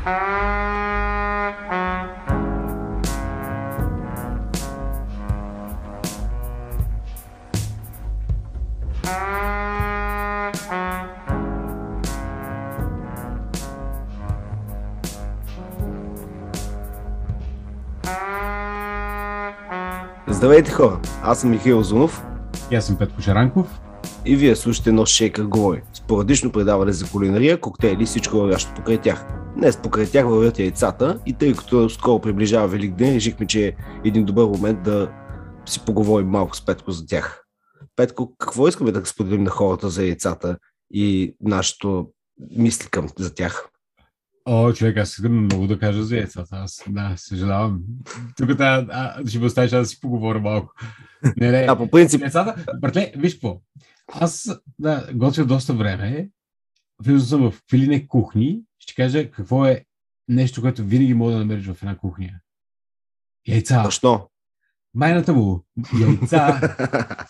Здравейте хора, аз съм Михаил Зунов. И аз съм Петко Шаранков. И вие слушате нощ шейкър говори. Спорадично предаване за кулинария, коктейли и всичко вървящо покрай тях. Днес покрай тях вървят яйцата и тъй като скоро приближава Велик ден, решихме, че е един добър момент да си поговорим малко с Петко за тях. Петко, какво искаме да споделим на хората за яйцата и нашето мисли към за тях? О, човек, аз искам много да кажа за яйцата. Аз, да, съжалявам. Тук да, а, ще ме оставиш да си поговоря малко. Не, не. А по принцип... Яйцата, братле, виж какво. Аз да, готвя доста време. Влизам съм в филине кухни. Ще кажа какво е нещо, което винаги мога да намериш в една кухня. Яйца. Защо? Майната му. Яйца.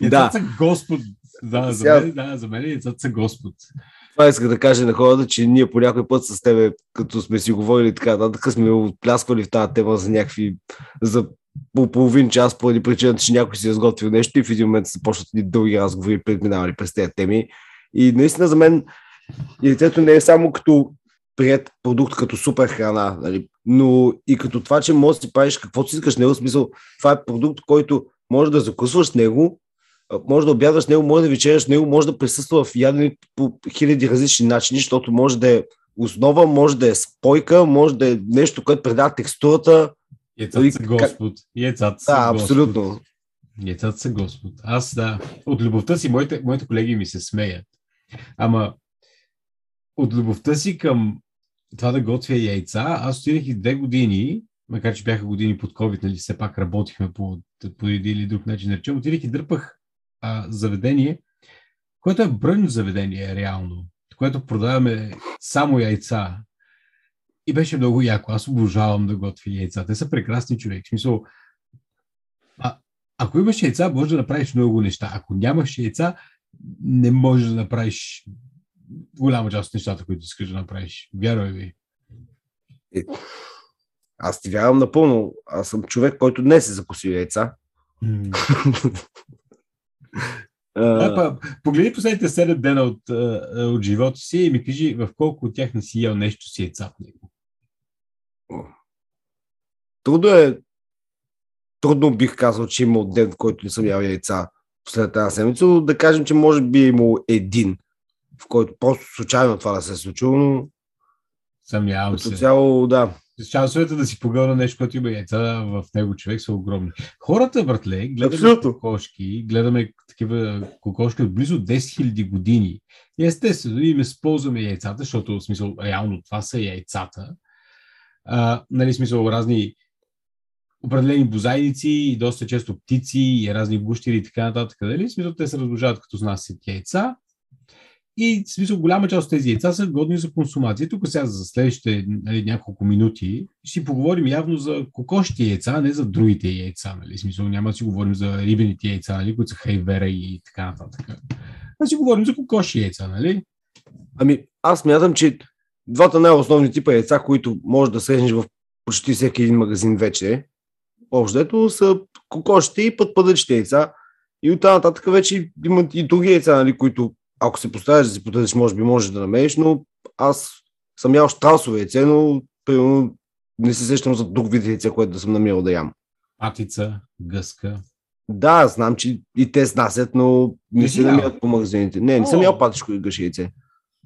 Яйцата са Господ. Да, за мен, да, за мен яйцата са Господ. Това исках да кажа на хората, че ние по някой път с тебе, като сме си говорили така, нататък, сме отплясквали в тази тема за някакви, за по половин час поради причината, че някой си е изготвил нещо и в един момент се почват дълги разговори, предминавали през тези теми. И наистина за мен яйцето не е само като прият продукт като супер храна, нали? но и като това, че можеш да си правиш каквото си искаш него, смисъл, това е продукт, който може да закусваш с него, може да обядваш с него, може да вечеряш с него, може да присъства в ядене по хиляди различни начини, защото може да е основа, може да е спойка, може да е нещо, което предава текстурата. Яйцата са Господ. Яйцата са да, абсолютно. Яйцата са Господ. Аз да. От любовта си, моите, моите колеги ми се смеят. Ама от любовта си към това да готвя яйца, аз отидах и две години, макар че бяха години под COVID, нали, все пак работихме по, по един или друг начин, наречем, отидах и дърпах а, заведение, което е бройно заведение реално, което продаваме само яйца. И беше много яко. Аз обожавам да готвя яйца. Те са прекрасни човек. В смисъл, а, ако имаш яйца, можеш да направиш много неща. Ако нямаш яйца, не можеш да направиш голяма част от нещата, които искаш да направиш. Вярвай ви. Е, аз ти вярвам напълно. Аз съм човек, който не се закусил яйца. А, погледни последните 7 дена от, от живота си и ми кажи в колко от тях не си ял нещо си е цапнало. Трудно е. Трудно бих казал, че има ден, в който не съм ял яйца последната тази седмица, но да кажем, че може би е имал един, в който просто случайно това да се е случило, но Съмнявам се. цяло, да. Шансовете да си погълна нещо, което има яйца в него човек са огромни. Хората, братле, гледаме Абсолютно. кокошки, гледаме такива кокошки от близо 10 000 години. И естествено, им използваме яйцата, защото в смисъл, реално това са яйцата. А, нали, смисъл, разни определени бозайници и доста често птици и разни гущери и така нататък. Нали? В смисъл, те се размножават като снасят яйца. И в смисъл, голяма част от тези яйца са годни за консумация. Тук сега за следващите нали, няколко минути ще поговорим явно за кокошите яйца, а не за другите яйца. Нали? В смисъл, няма да си говорим за рибените яйца, нали, които са хайвера и така нататък. А си говорим за кокоши яйца, нали? Ами, аз мятам, че двата най-основни типа яйца, които може да срещнеш в почти всеки един магазин вече, общо са кокошите и пътпадъчните яйца. И оттам нататък вече имат и други яйца, нали, които ако се поставиш да си потърсиш, може би можеш да намериш, но аз съм ял штрасове яйце, но примерно не се сещам за друг вид яйце, което да съм намерил да ям. Патица, гъска. Да, знам, че и те снасят, но не, се намират по магазините. Не, не съм ял патишко и гъши яйце.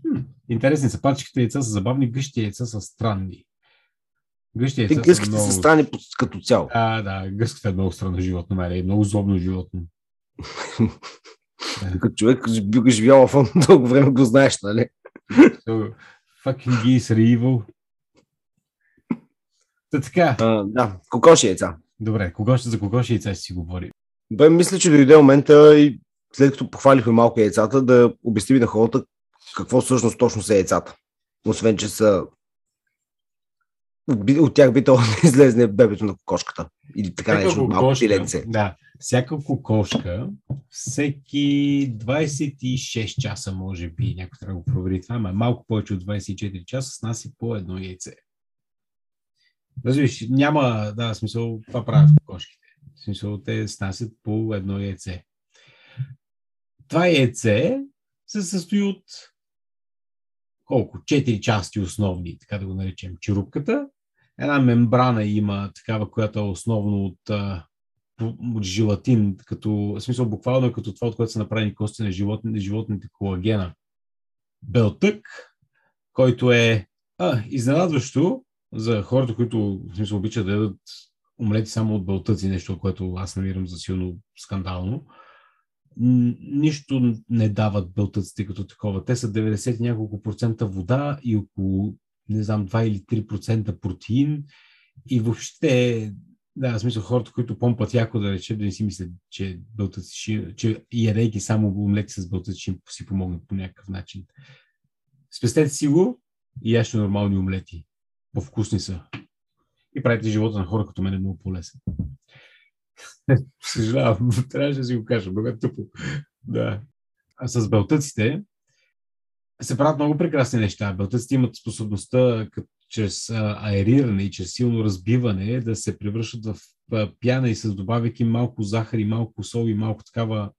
Хм, интересни са. Пачките яйца са забавни, гъщите яйца са странни. Гъщите Те яйца са гъските много... са страни по- като цяло. Да, да, гъската е много странно животно, мене е много злобно животно. Като човек би го живял в дълго време, го знаеш, нали? So, fucking geese are evil. Та така, А, да, кокоши яйца. добре, кого ще за кого ще яйца ще си говори? Бе, мисля, че дойде момента и след като похвалихме малко яйцата, да обясним на хората какво всъщност точно са яйцата. Освен, че са от тях би трябвало да излезне бебето на кокошката. Или така нещо, малко пиленце. Да, всяка кокошка, всеки 26 часа, може би, някой трябва да го провери това, ама малко повече от 24 часа снася по едно яйце. Разбираш, няма, да, смисъл, това правят кокошките. В смисъл, те снасят по едно яйце. Това яйце се състои от колко? Четири части основни, така да го наречем. Черупката, една мембрана има такава, която е основно от, от желатин, като, в смисъл буквално е като това, от което са направени кости на животните, животните колагена. Белтък, който е а, изненадващо за хората, които в смисъл обичат да ядат омлети само от белтъци, нещо, което аз намирам за силно скандално. Н- Нищо не дават белтъците като такова. Те са 90 и няколко процента вода и около, не знам, 2 или 3% протеин. И въобще, да, в смисъл хората, които помпат яко да речем, да не си мислят, че, белтъци, ще- че ядейки само омлети с белтъци ще си помогнат по някакъв начин. Спестете си го и яще нормални омлети. По-вкусни са. И правите живота на хора като мен е много по-лесен. Съжалявам, трябваше да си го кажа, много е тъпо. Да. А с белтъците се правят много прекрасни неща. Белтъците имат способността като чрез аериране и чрез силно разбиване да се превръщат в пяна и с добавяйки малко захар и малко сол и малко такава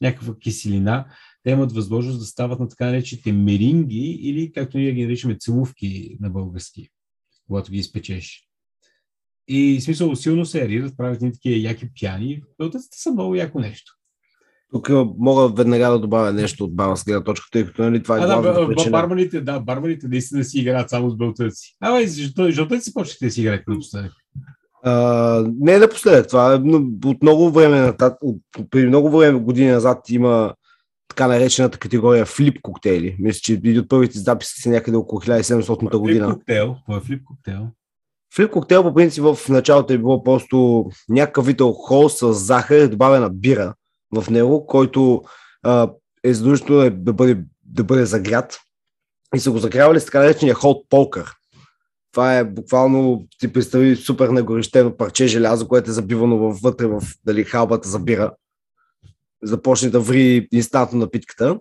някаква киселина, те имат възможност да стават на така наречените меринги или както ние ги наричаме целувки на български, когато ги изпечеш. И в смисъл силно се аерират, правят ни такива яки пяни. Белтъците са много яко нещо. Тук мога веднага да добавя нещо от барска гледна точка, тъй като нали, това е А, да, причина. барманите, да, барманите наистина си играят само с белтъци. Ама и защо, жълтъци почнаха да си играят напоследък. А, не е напоследък, това е но- от много време натат, от, преди много време, години назад има така наречената категория флип коктейли. Мисля, че един от първите записи са някъде около 1700 Флип година. коктейл. Кой е флип коктейл? Флип коктейл по принцип в началото е било просто някакъв вид алкохол с захар и добавена бира в него, който а, е задължително да, да, бъде, да бъде загрят. И са го загрявали с така наречения холд полкър. Това е буквално, ти представи супер нагорещено парче желязо, което е забивано вътре в дали, халбата за бира. Започне да ври инстантно напитката.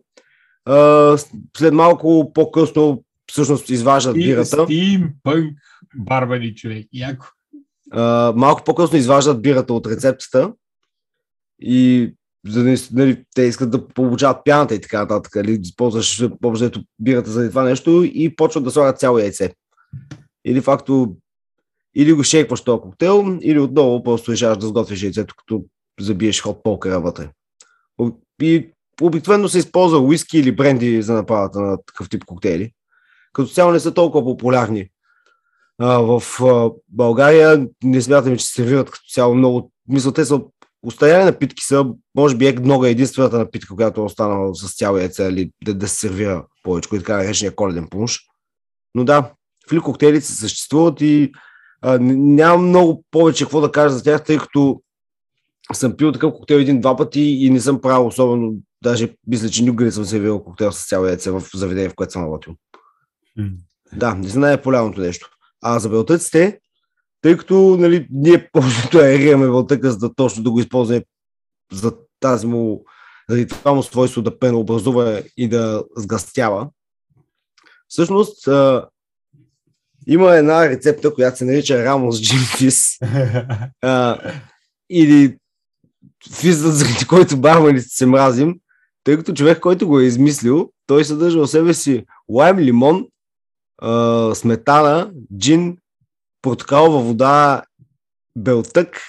А, след малко по-късно всъщност изваждат И бирата. стимпънк барбари човек. Яко. А, малко по-късно изваждат бирата от рецептата и за да, нали, те искат да получават пяната и така нататък. Нали, използваш общо бирата за това нещо и почват да слагат цяло яйце. Или факто или го шейкваш този коктейл, или отново просто решаваш да сготвиш яйцето, като забиеш хот полкера вътре. И обикновено се използва уиски или бренди за направата на такъв тип коктейли. Като цяло не са толкова популярни а, в а, България не смятаме, че се сервират като цяло много. Мисля, те са устаряли напитки са, може би егнога е единствената напитка, която е останала с цяло яйце или да, да се сервира повече, и така наречения коледен пунш. Но да, флик коктейлите се съществуват и а, нямам много повече какво да кажа за тях, тъй като съм пил такъв коктейл един-два пъти и не съм правил особено, даже мисля, че никога не съм сервирал коктейл с цяло яйце в заведение, в което съм работил. Да, не знае полярното нещо. А за белтъците, тъй като нали, ние повечето аерираме белтъка, за да точно да го използваме за тази му, заради това му свойство да пенообразува и да сгъстява. Всъщност, а, има една рецепта, която се нарича Рамос Джим Фис. А, или физът, заради който барманите се мразим, тъй като човек, който го е измислил, той съдържа в себе си лайм, лимон, сметана, джин, портокалова вода, белтък.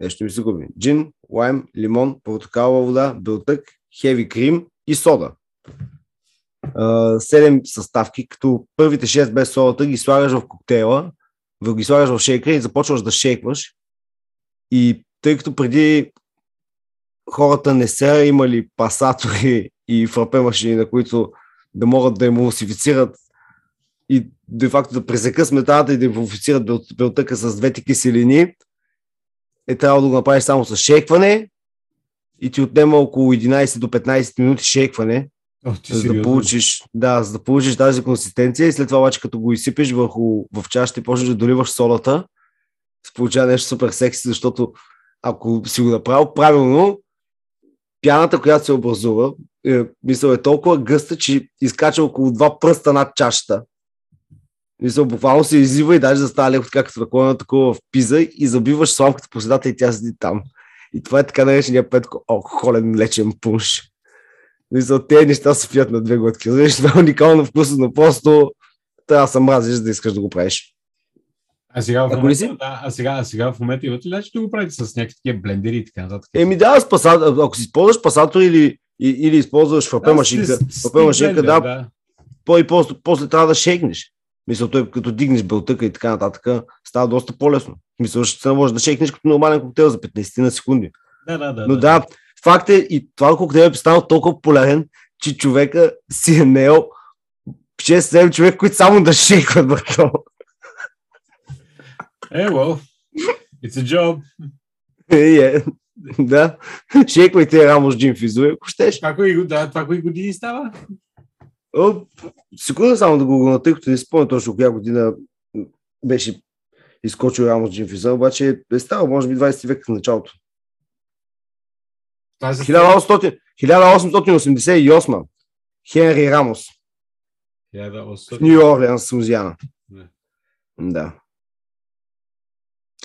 Нещо ми се губи. Джин, лайм, лимон, портокалова вода, белтък, хеви крим и сода. Седем съставки, като първите 6 без содата ги слагаш в коктейла, ги слагаш в шейкера и започваш да шейкваш. И тъй като преди хората не са имали пасатори и фрапе машини, на които да могат да емулсифицират и де факто да пресекат сметаната и да емулсифицират бел- белтъка с двете киселини, е трябвало да го направиш само с шейкване и ти отнема около 11 до 15 минути шейкване, О, ти за да получиш, да, за да получиш тази консистенция и след това обаче като го изсипеш върху, в чашата и почнеш да доливаш солата, се получава нещо супер секси, защото ако си го направил правилно, пяната, която се образува, е, мисъл е толкова гъста, че изкача около два пръста над чашата. Мисъл, буквално се излива и даже да става леко така, като наклона такова в пиза и забиваш сламката по средата и тя седи там. И това е така наречения петко алкохолен млечен пунш. Мисля, тези неща се пият на две глътки. Знаеш, това е уникално вкусно, но просто трябва да се мразиш, да искаш да го правиш. А сега, в Ако не момента, си- да, а, сега, а сега в момента имате ли да го правите с някакви такива блендери и така нататък? Еми да, с пасатор, ако си използваш пасатор или, или използваш фрапе Да, машинка, фрапе машинка, да, да. по- и после, после трябва да шейкнеш. Мисля, той като дигнеш белтъка и така нататък, става доста по-лесно. Мисля, ще може да шейкнеш като нормален коктейл за 15 на секунди. Да, да, да. Но да, факт е и това коктейл е станал толкова популярен, че човека си е неел 6-7 човек, които само да шейкват брато. Е, well, it's a job. Е, е. Да, шейквайте рамо с джин физове, ако щеш. Това кои, да, това кои години става? О, секунда само да го тъй като не спомня точно коя година беше изкочил Рамос Джинфиза, обаче е ставал, може би 20 век в началото. Това е за 1800 1888 Хенри Рамос в 1800. Нью Орлеанс, Лузиана. Да.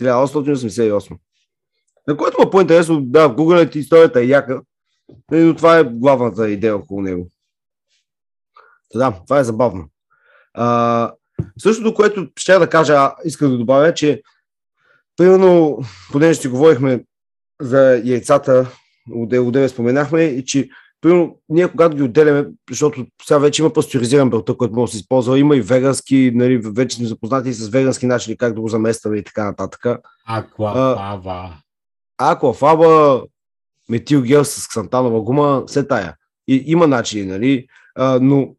1888. На което му е по-интересно, да, в Google историята е яка, но това е главната идея около него. Да, това е забавно. А, същото, което ще да кажа, искам да добавя, че примерно, понеже си говорихме за яйцата, отде- отдеве споменахме, и че примерно, ние когато ги отделяме, защото сега вече има пастеризиран белтък, който може да се използва, има и вегански, нали, вече сме запознати и с вегански начини как да го заместваме и така нататък. Аквапава. Аквафаба, метилгел с ксантанова гума, все тая. И, има начини, нали? А, но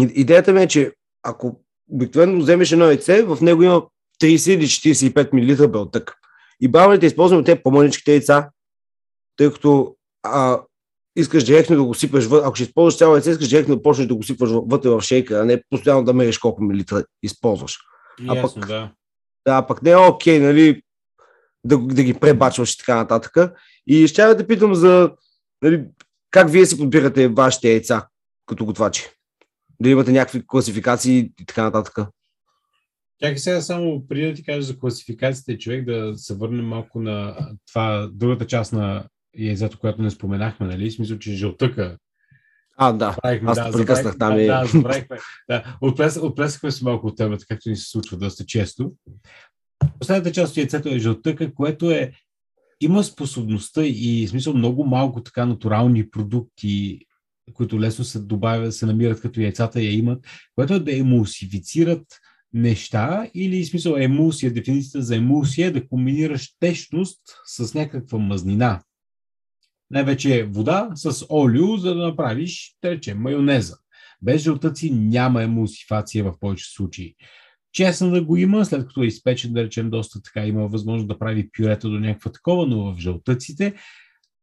идеята ми е, че ако обикновено вземеш едно яйце, в него има 30 или 45 мл белтък. И бавните използваме те по-мъничките яйца, тъй като а, искаш директно да го сипаш, въ- ако ще използваш цяло яйце, искаш директно да почнеш да го сипваш въ- вътре в шейка, а не постоянно да мериш колко милилитра използваш. а Ясно, пък- да. Да, пък не е окей, нали, да, да ги пребачваш и така нататък. И ще да те питам за нали, как вие си подбирате вашите яйца като готвачи. Дали имате някакви класификации и така нататък. Чакай сега само преди да ти кажа за класификацията, човек да се върнем малко на това, другата част на яйцето, която не споменахме, нали? Смисъл, че жълтъка. А, да. Правихме, Аз да, прекъснах там Да, и... да, забравихме. Да, отплес, отплесахме се малко от темата, както ни се случва доста често. Последната част от яйцето е жълтъка, което е има способността и смисъл много малко така натурални продукти, които лесно се добавят, се намират като яйцата я имат, което е да емулсифицират неща или смисъл емулсия, дефиницията за емулсия е да комбинираш течност с някаква мазнина. Най-вече вода с олио, за да направиш, да речем, майонеза. Без жълтъци няма емулсифация в повече случаи. Честно да го има, след като е изпечен, да речем, доста така има възможност да прави пюрета до някаква такова, но в жълтъците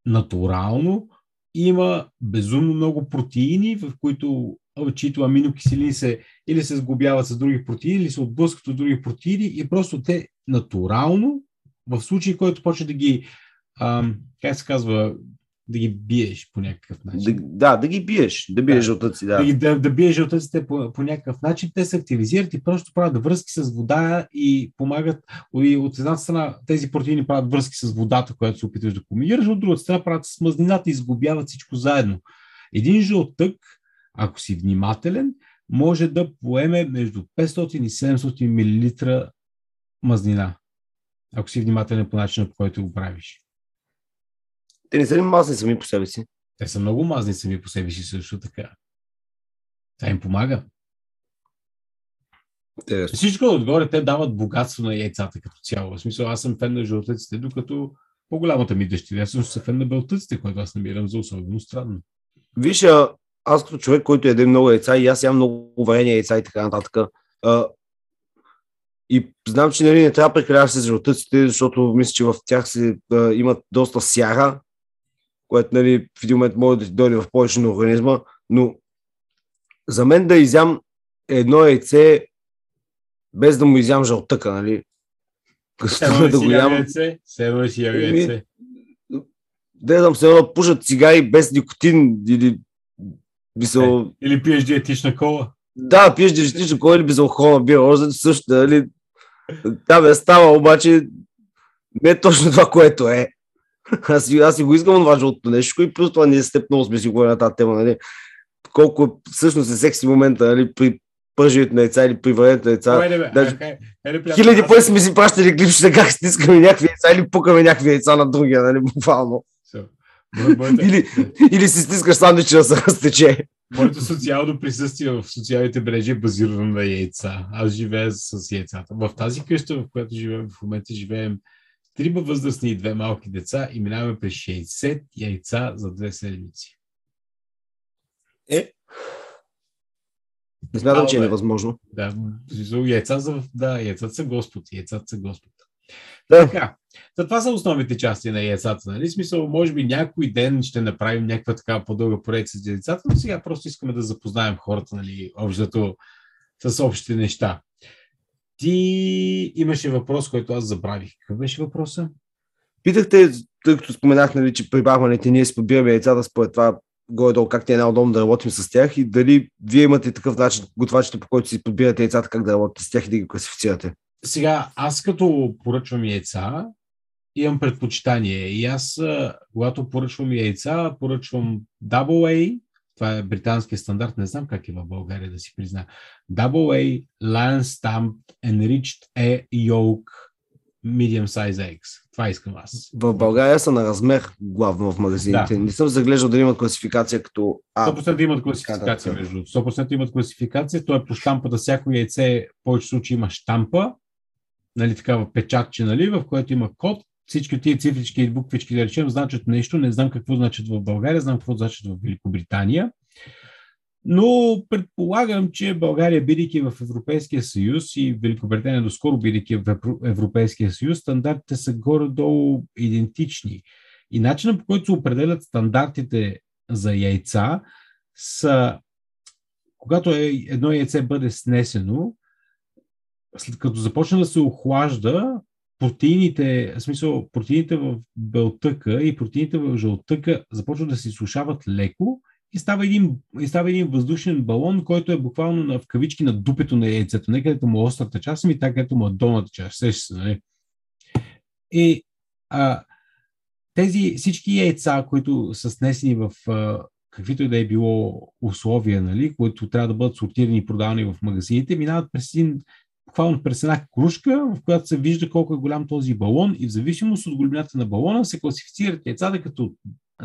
натурално има безумно много протеини, в които чието аминокиселини се или се сглобяват с други протеини, или се отблъскват от други протеини и просто те натурално, в случай, който почне да ги, ам, как се казва, да ги биеш по някакъв начин. Да, да, да ги биеш. Да биеш Да. жълтъци, Да, да. да, да биеш жълтъците по, по някакъв начин, те се активизират и просто правят връзки с вода и помагат. И от една страна тези протеини правят връзки с водата, която се опитваш да комбинираш, от друга страна правят с мазнината и изгубяват всичко заедно. Един жълтък, ако си внимателен, може да поеме между 500 и 700 мл мазнина. Ако си внимателен по начина, по който го правиш. Те не са ли масни сами по себе си? Те са много мазни сами по себе си също така. Това им помага. Интересно. Всичко отгоре те дават богатство на яйцата като цяло. В смисъл, аз съм фен на жълтъците, докато по-голямата ми дъщеря съм се фен на белтъците, което аз намирам за особено странно. Виж, аз като човек, който яде много яйца и аз ям много варени яйца и така нататък. А, и знам, че нали, не трябва да прекаляваш с жълтъците, защото мисля, че в тях се, а, имат доста сяра, което нали, в един момент може да ти дойде в повече на организма. но за мен да изям едно яйце без да му изям жълтъка, нали? Седно да го ям. Седно си яйце. Да се едно пушат цигари без никотин или бисъл... Е, или пиеш диетична кола. Да, пиеш диетична кола или безалкохолна бира. Още също, нали? Да, бе, става, обаче не е точно това, което е. Аз, аз си го искам това жълтото нещо и плюс това ние с теб много сме си говорили на тази тема, нали? Колко всъщност е секси момента, нали, при пържият на яйца или при варенето на яйца. Даже... Хиляди пъти сме си пращали клипчета как стискаме някакви яйца или пукаме някакви яйца на другия, нали, буквално. или, или си стискаш сандвича да се разтече. Моето социално присъствие в социалните мрежи е базирано на яйца. Аз живея с яйцата. В тази къща, в която живеем в момента, живеем трима възрастни и две малки деца и минаваме през 60 яйца за две седмици. Е, не смятам, че е невъзможно. Да, яйца за, да, яйцата са Господ, яйцата са Господ. Да. Така, това са основните части на яйцата. Нали? Смисъл, може би някой ден ще направим някаква така по-дълга поредица за яйцата, но сега просто искаме да запознаем хората, нали, общото, с общите неща. Ти имаше въпрос, който аз забравих. Какъв беше въпроса? Питахте, тъй като споменах, нали, че при бахването ние си подбираме яйцата според това горе-долу как ти е най-удобно да работим с тях и дали вие имате такъв начин, готвачите, по който си подбирате яйцата, как да работите с тях и да ги класифицирате? Сега, аз като поръчвам яйца, имам предпочитание. И аз, когато поръчвам яйца, поръчвам AA, това е британския стандарт, не знам как е в България да си призна. AA, Lion Stamp, Enriched A Yolk, Medium Size Eggs. Това искам аз. В България са на размер главно в магазините. Да. Не съм заглеждал да имат класификация като А. 100% имат класификация, между 100% имат класификация. То е по штампата. Всяко яйце, в повече случаи има штампа, нали, такава печатче, нали, в което има код. Всички тия цифрички и буквички, да речем, значат нещо. Не знам какво значат в България, знам какво значат в Великобритания. Но предполагам, че България, бидейки в Европейския съюз и Великобритания доскоро, бидейки в Европейския съюз, стандартите са горе-долу идентични. И начинът по който се определят стандартите за яйца са, когато е, едно яйце бъде снесено, след като започне да се охлажда, протеините, в смисъл, протеините в белтъка и протеините в жълтъка започват да се изсушават леко и става един, и става един въздушен балон, който е буквално на, в кавички на дупето на яйцето. Не където му е острата част, ами така където му е долната част. Сеща се, нали? И а, тези всички яйца, които са снесени в а, каквито и да е било условия, нали, които трябва да бъдат сортирани и продавани в магазините, минават през един буквално през една кружка, в която се вижда колко е голям този балон и в зависимост от големината на балона се класифицират яйцата като,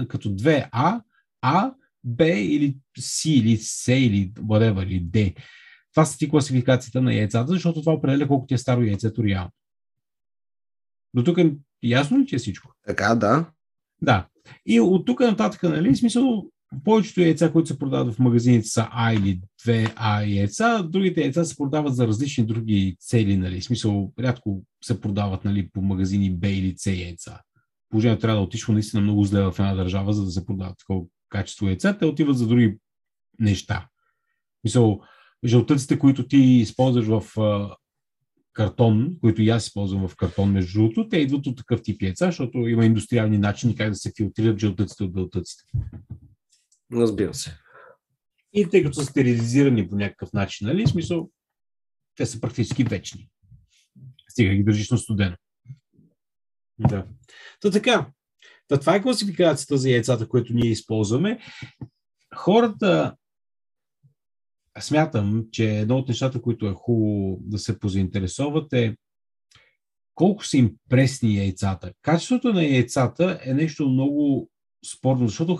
като 2А, А, Б или С или С или whatever, или D. Това са ти класификацията на яйцата, защото това определя колко ти е старо яйцето реално. До тук ясно ли ти е всичко? Така, да. Да. И от тук нататък, нали, смисъл, повечето яйца, които се продават в магазините са А или 2А яйца, другите яйца се продават за различни други цели, нали, смисъл, рядко се продават, нали, по магазини Б или С яйца. Положението трябва да отишва наистина много зле в една държава, за да се продават такова качество яйца, те отиват за други неща. Мисъл, жълтъците, които ти използваш в картон, които и аз използвам в картон, между другото, те идват от такъв тип яйца, защото има индустриални начини как да се филтрират жълтъците от белтъците. Разбира се. И тъй като са стерилизирани по някакъв начин, нали, смисъл, те са практически вечни. Стига ги държиш на студено. Да. То така, Та това е класификацията за яйцата, които ние използваме. Хората смятам, че едно от нещата, които е хубаво да се позаинтересуват е колко са им пресни яйцата. Качеството на яйцата е нещо много спорно, защото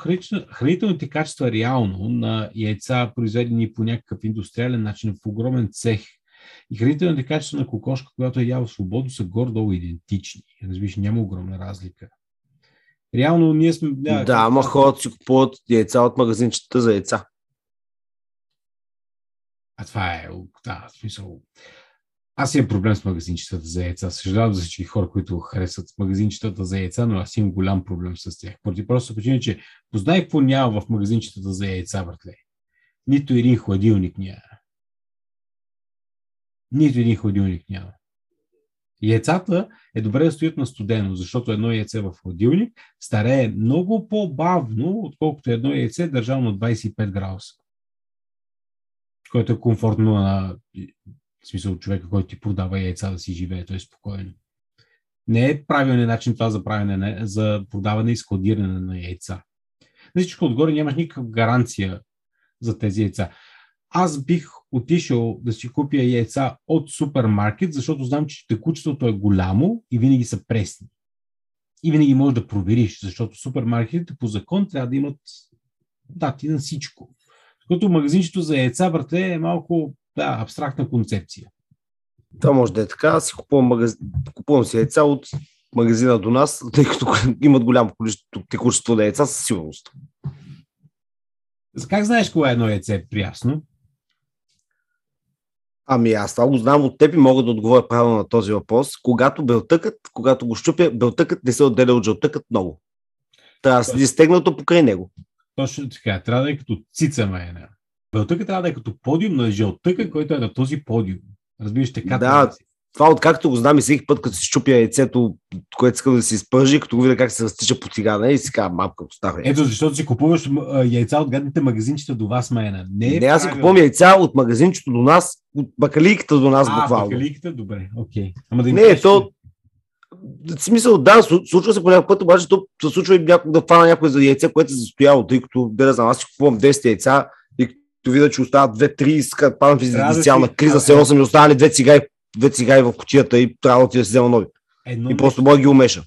хранителните качества реално на яйца, произведени по някакъв индустриален начин в огромен цех и хранителните качества на кокошка, която е ява свободно, са гордо идентични. Разбираш, няма огромна разлика. Реално ние сме... Да, да ама хората си купуват яйца от магазинчета за яйца. А това е, да, в смисъл. Аз имам проблем с магазинчетата за яйца. Съжалявам за всички хора, които харесват магазинчетата за яйца, но аз имам голям проблем с тях. Поради просто причина, че познай какво няма в магазинчетата за яйца, братле. Нито един хладилник няма. Нито един хладилник няма. Яйцата е добре да стоят на студено, защото едно яйце в хладилник старее много по-бавно, отколкото едно яйце държано на 25 градуса. Което е комфортно на в смисъл човека, който ти продава яйца да си живее, той е спокойно. Не е правилният начин това за, правене, за продаване и складиране на яйца. На всичко отгоре нямаш никаква гаранция за тези яйца. Аз бих отишъл да си купя яйца от супермаркет, защото знам, че текучеството е голямо и винаги са пресни. И винаги можеш да провериш, защото супермаркетите по закон трябва да имат дати на всичко. Докато магазинчето за яйца, брате, е малко да, абстрактна концепция. Това може да е така. Аз си купувам, магаз... купувам си яйца от магазина до нас, тъй като имат голямо количество текучество на яйца със сигурност. Как знаеш кое е едно яйце приясно? Ами аз това го знам от теб и мога да отговоря правилно на този въпрос. Когато белтъкът, когато го щупя, белтъкът не се отделя от жълтъкът много. Трябва да седи стегнато покрай него. Точно така. Трябва да е като цица майна. Белтъкът трябва да е като подиум на жълтъка, който е на този подиум. Разбираш така. Да, това откакто го знам и всеки път, като си щупя яйцето, което искам да се изпържи, като го видя как се разтича по тигана и си казва, мамка, остава. Ето, защото си купуваш яйца от гадните магазинчета до вас, майна. Не, е не аз си купувам яйца от магазинчето до нас, от бакалийката до нас, а, буквално. бакалийката, добре, окей. Ама да не, е то, в смисъл, да, случва се по някакъв път, обаче то се случва и някой да фана някой за яйце, което се застояло, тъй като, да знам, аз си купувам 10 яйца като видя, че остават 2-3, искат, падам в екзистенциална да криза, се съм ми останали две цигари две цигари в кутията и трябва да си взема нови. Едно и просто мога ги умеша.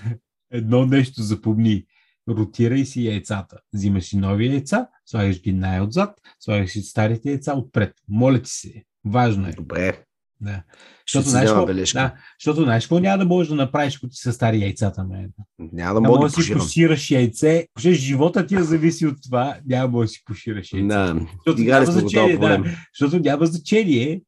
Едно нещо запомни. Ротирай си яйцата. Взимаш си нови яйца, слагаш ги най-отзад, слагаш си старите яйца отпред. Моля ти се. Важно е. Добре. Да. Защото, знаеш, какво, да, защото знаеш какво няма да можеш да направиш, ако ти са стари яйцата, мен. Няма да можеш да си пошираш яйце. Че живота ти е зависи от това, няма да можеш да си пошираш яйце. Да, защото, няма значение, да, защото няма значение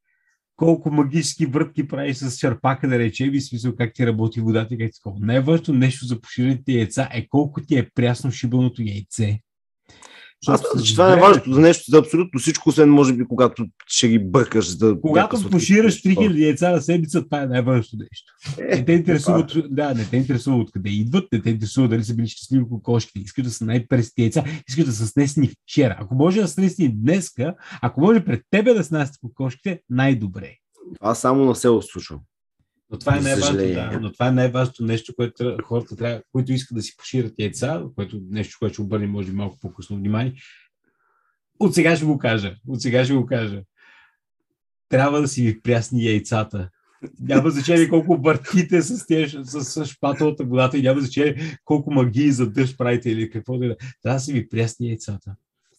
колко магически врътки правиш с черпака, да речем, и смисъл как ти работи водата и как ти такова. Най-важното нещо за поширените яйца е колко ти е прясно шибаното яйце. Аз мисля, че това е важно за нещо, за абсолютно всичко, освен може би когато ще ги бъркаш. Да когато пошираш 3000 яйца на седмица, това е най-важното нещо. Е, не те интересува, от, да, не те интересува откъде идват, не те интересува дали са били щастливи кокошки, искаш да са най-пресни яйца, искаш да са снесени вчера. Ако може да снесени днеска, ако може пред тебе да снасят кокошките, най-добре. Това само на село случва. Но това е най-важното, да. Но това е най-важното нещо, което хората трябва, които искат да си поширят яйца, което нещо, което ще обърне може малко по-късно внимание. От сега ще го кажа. От сега ще го кажа. Трябва да си ви прясни яйцата. Няма значение колко въртите с, тия, с, с шпателата водата и няма значение колко магии за дъжд правите или какво да е. Трябва да си ви прясни яйцата.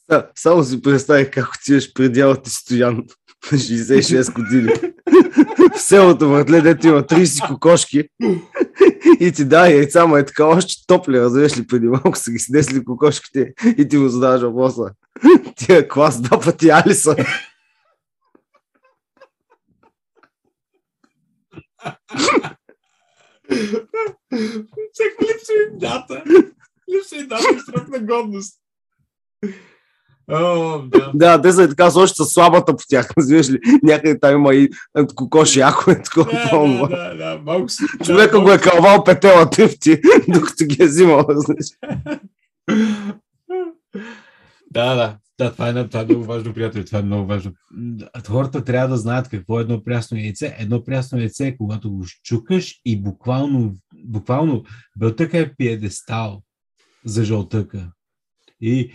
Да, само си представих как отиваш при дялата стоян на 66 години в селото въртле, дето има 30 кокошки и ти да яйца, ма е така още топли, разбираш ли, преди малко са ги снесли кокошките и ти му задаваш въпроса. Тия клас два пъти Алиса. Всеки липсва им дата. Липсва им дата срок на годност. Oh, да. да, те са така още с слабата по тях. Разбираш ли? Някъде там има и кокоши, ако е такова. Да, да, да, да, малко си. Човека го е кълвал петела тъфти, докато ги е взимал. Да, да. Да, това е, това е много важно, приятели. Това е много важно. Хората трябва да знаят какво е едно прясно яйце. Едно прясно яйце е когато го щукаш и буквално, буквално белтъка е пиедестал за жълтъка. И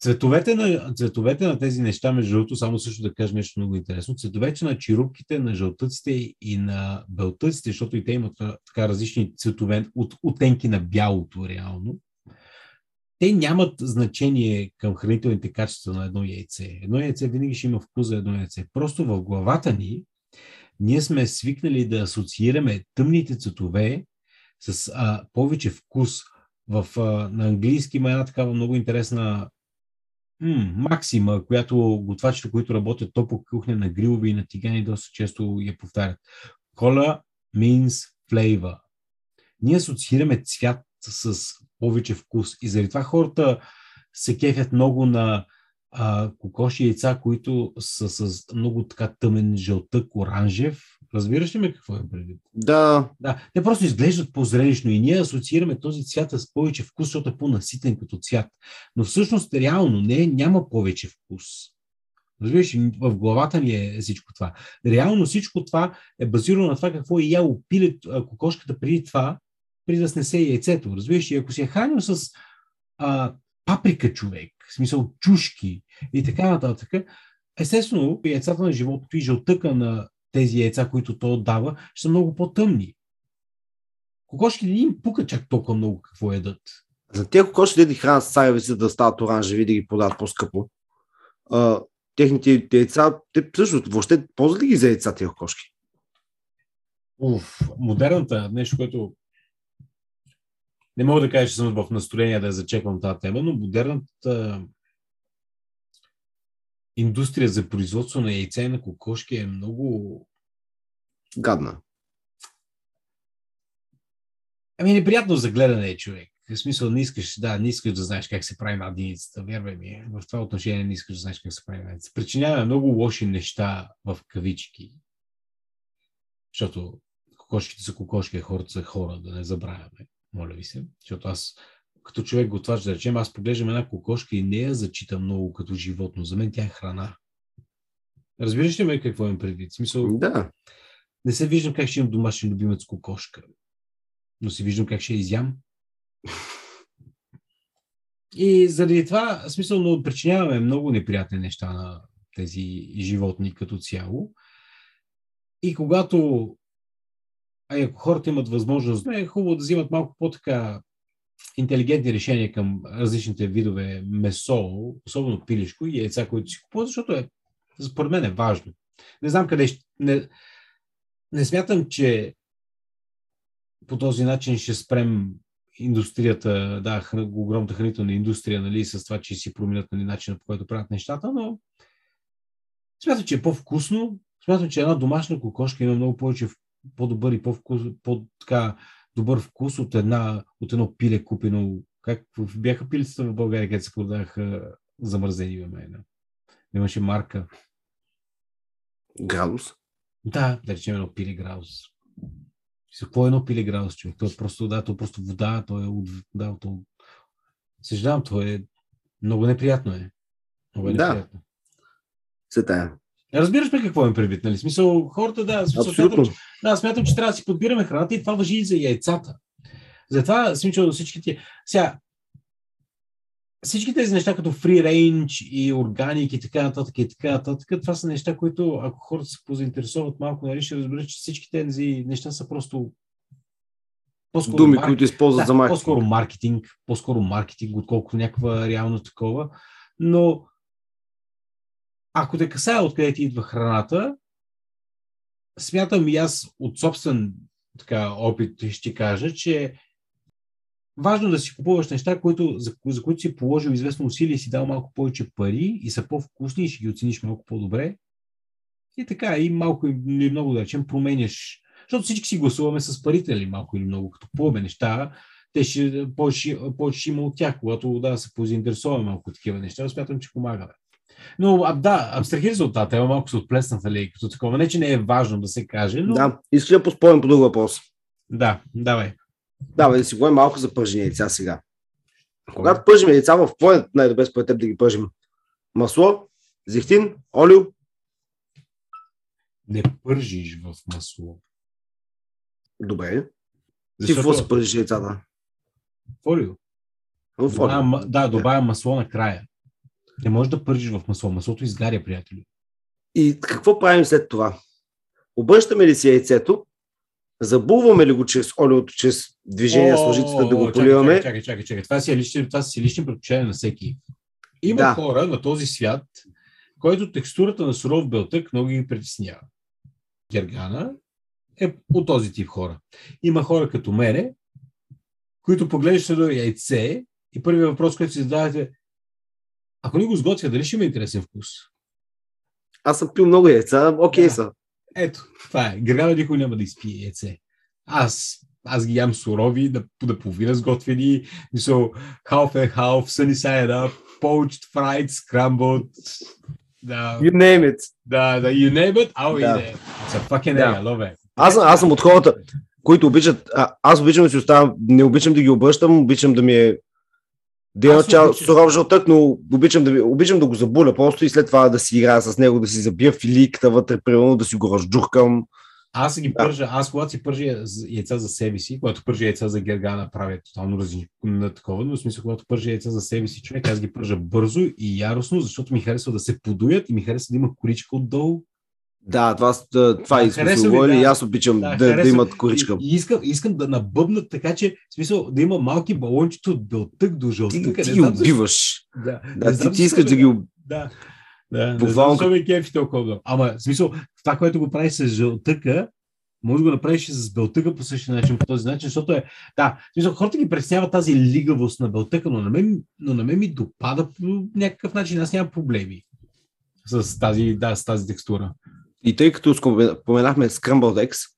Цветовете на, цветовете на тези неща, между другото, само също да кажа нещо много интересно, цветовете на чирупките, на жълтъците и на белтъците, защото и те имат така различни цветове, от оттенки на бялото реално, те нямат значение към хранителните качества на едно яйце. Едно яйце винаги ще има вкус за едно яйце. Просто в главата ни ние сме свикнали да асоциираме тъмните цветове с а, повече вкус. В, а, на английски има една такава много интересна максима, която готвачите, които работят топо кухня на грилови и на тигани, доста често я повтарят. Color means flavor. Ние асоциираме цвят с повече вкус и заради това хората се кефят много на а, кокоши яйца, които са с много така тъмен жълтък, оранжев. Разбираш ли ме какво е предвид? Да. Да, те просто изглеждат по-зрелищно и ние асоциираме този цвят с повече вкус, защото е по-наситен като цвят. Но всъщност реално не, няма повече вкус. Разбираш, в главата ни е всичко това. Реално всичко това е базирано на това какво е яло пиле кокошката преди това, преди да снесе яйцето. Разбираш, и ако си е хранил с а, паприка човек, в смисъл чушки и така нататък, естествено, яйцата на животното и жълтъка на тези яйца, които то отдава, ще са много по-тъмни. Кокошките не им пука чак толкова много какво едат. За тези кокошки да хранят с царевици да стават оранжеви да ги подават по-скъпо. А, техните яйца, те също въобще ползват ли ги за яйца тези кокошки? Уф, модерната, нещо, което не мога да кажа, че съм в настроение да зачеквам тази тема, но модерната индустрия за производство на яйца и на кокошки е много... Гадна. Ами неприятно за гледане е човек. В смисъл не искаш, да, не искаш да знаеш как се прави на единицата, вярвай ми. В това отношение не искаш да знаеш как се прави на единицата. Причинява много лоши неща в кавички. Защото кокошките са кокошки, хората са хора, да не забравяме моля ви се, защото аз като човек го това, да речем, аз поглеждам една кокошка и не я зачитам много като животно. За мен тя е храна. Разбираш ли ме какво имам предвид? Смисъл, да. Не се виждам как ще имам домашен любимец кокошка, но си виждам как ще изям. И заради това, смисъл, но причиняваме много неприятни неща на тези животни като цяло. И когато а ако хората имат възможност, е хубаво да взимат малко по-така интелигентни решения към различните видове месо, особено пилешко и яйца, които си купуват, защото е, според мен е важно. Не знам къде ще... Не, не смятам, че по този начин ще спрем индустрията, да, огромната хранителна индустрия, нали, с това, че си променят нали, начина по който правят нещата, но смятам, че е по-вкусно. Смятам, че една домашна кокошка има много повече по-добър и по-вкус, по-така добър вкус от, една, от едно пиле купено. Как бяха пилицата в България, където се продадаха замързени в мен. Имаше марка. Градус? Да, да речем едно пиле градус. Какво е едно пиле градус, човек? То е просто, да, то е просто вода, то е от, да, то... Съжалявам, то е много неприятно е. Много е неприятно. Да. тая. Разбираш ме какво им предвид, нали? Смисъл, хората, да, смисъл, смятам, че, да, смятам, че трябва да си подбираме храната и това въжи и за яйцата. Затова смисъл всички ти. Сега, всички тези неща, като free range и органик и така нататък и така нататък, това са неща, които ако хората се позаинтересуват малко, нали, ще разберат, че всички тези неща са просто по-скоро думи, марк... които използват да, за маркетинг. По-скоро маркетинг, по-скоро маркетинг, отколкото някаква реално такова. Но ако те касае откъде ти идва храната, смятам и аз от собствен така, опит ще кажа, че важно да си купуваш неща, които, за, за които си положил известно усилие си дал малко повече пари и са по-вкусни и ще ги оцениш малко по-добре. И така, и малко или много да речем, променяш. Защото всички си гласуваме с парите, или малко или много, като купуваме неща, те ще повече, повече има от тях, когато да се позаинтересуваме малко такива неща, смятам, че помагаме. Но а, да, абстрахира се от тази тема, малко се отплесна, ли, като такова. Не, че не е важно да се каже, но... Да, искаш да поспорим по друг въпрос. Да, давай. Давай да си говорим малко за пържени яйца сега. Когато пържим яйца, в какво е най-добре според теб да ги пържим? Масло, зехтин, олио? Не пържиш в масло. Добре. Ти какво се пържиш яйцата? В олио. В олио. Да, да, добавя масло накрая. Не можеш да пържиш в масло. Маслото изгаря, приятели. И какво правим след това? Обръщаме ли си яйцето, забуваме ли го чрез олиото, чрез движение с лъжицата да го поливаме? Чакай, чакай, чакай. Това си, е лични, това си лични предпочитания на всеки. Има да. хора на този свят, който текстурата на суров белтък много ги притеснява. Гергана е от този тип хора. Има хора като мене, които поглеждат едно яйце и първият въпрос, който си задавате ако ни го сготвя, дали ще има интересен вкус? Аз съм пил много яйца, окей okay да. са. Ето, това е. Грегана никой няма да изпие яйце. Аз, аз ги ям сурови, да, да половина сготвени, мисъл, half and half, sunny side up, poached, fried, scrambled. Да, You name it. да, да, you name it, I'll Да. eat it. It's a fucking Да. egg, I love it. Аз, аз съм от хората, които обичат, а, аз обичам да си оставам, не обичам да ги обръщам, обичам да ми е да има Аз чал, суров жълтък, но обичам да, обичам да го забуля просто и след това да си играя с него, да си забия филийката вътре, примерно да си го разджуркам. Аз ги Да. пържа, аз когато си пържа яйца за себе си, когато пържа яйца за гергана, правя тотално различно на такова, но в смисъл, когато пържа яйца за себе си човек, аз ги пържа бързо и яростно, защото ми харесва да се подуят и ми харесва да има коричка отдолу. Да, това, това Да, и сме говорили, да. и аз обичам Да, да, да, имат коричка. И, и искам, искам да набъбнат така, че в смисъл да има малки балончета от белтък до Ти, жълтъка. ти не ги убиваш. Да, Да, не ти, ти искаш защо да ги Да. Да, Буквално защо ме кефи толкова. Ама, в смисъл, това, което го правиш с жълтъка, може да го направиш и с белтъка по същия начин, по този начин, защото е, да, смисъл, хората ги преснява тази лигавост на белтъка, но на мен, но на мен ми допада по някакъв начин, аз нямам проблеми с тази, да, с тази текстура. И тъй като споменахме Scrambled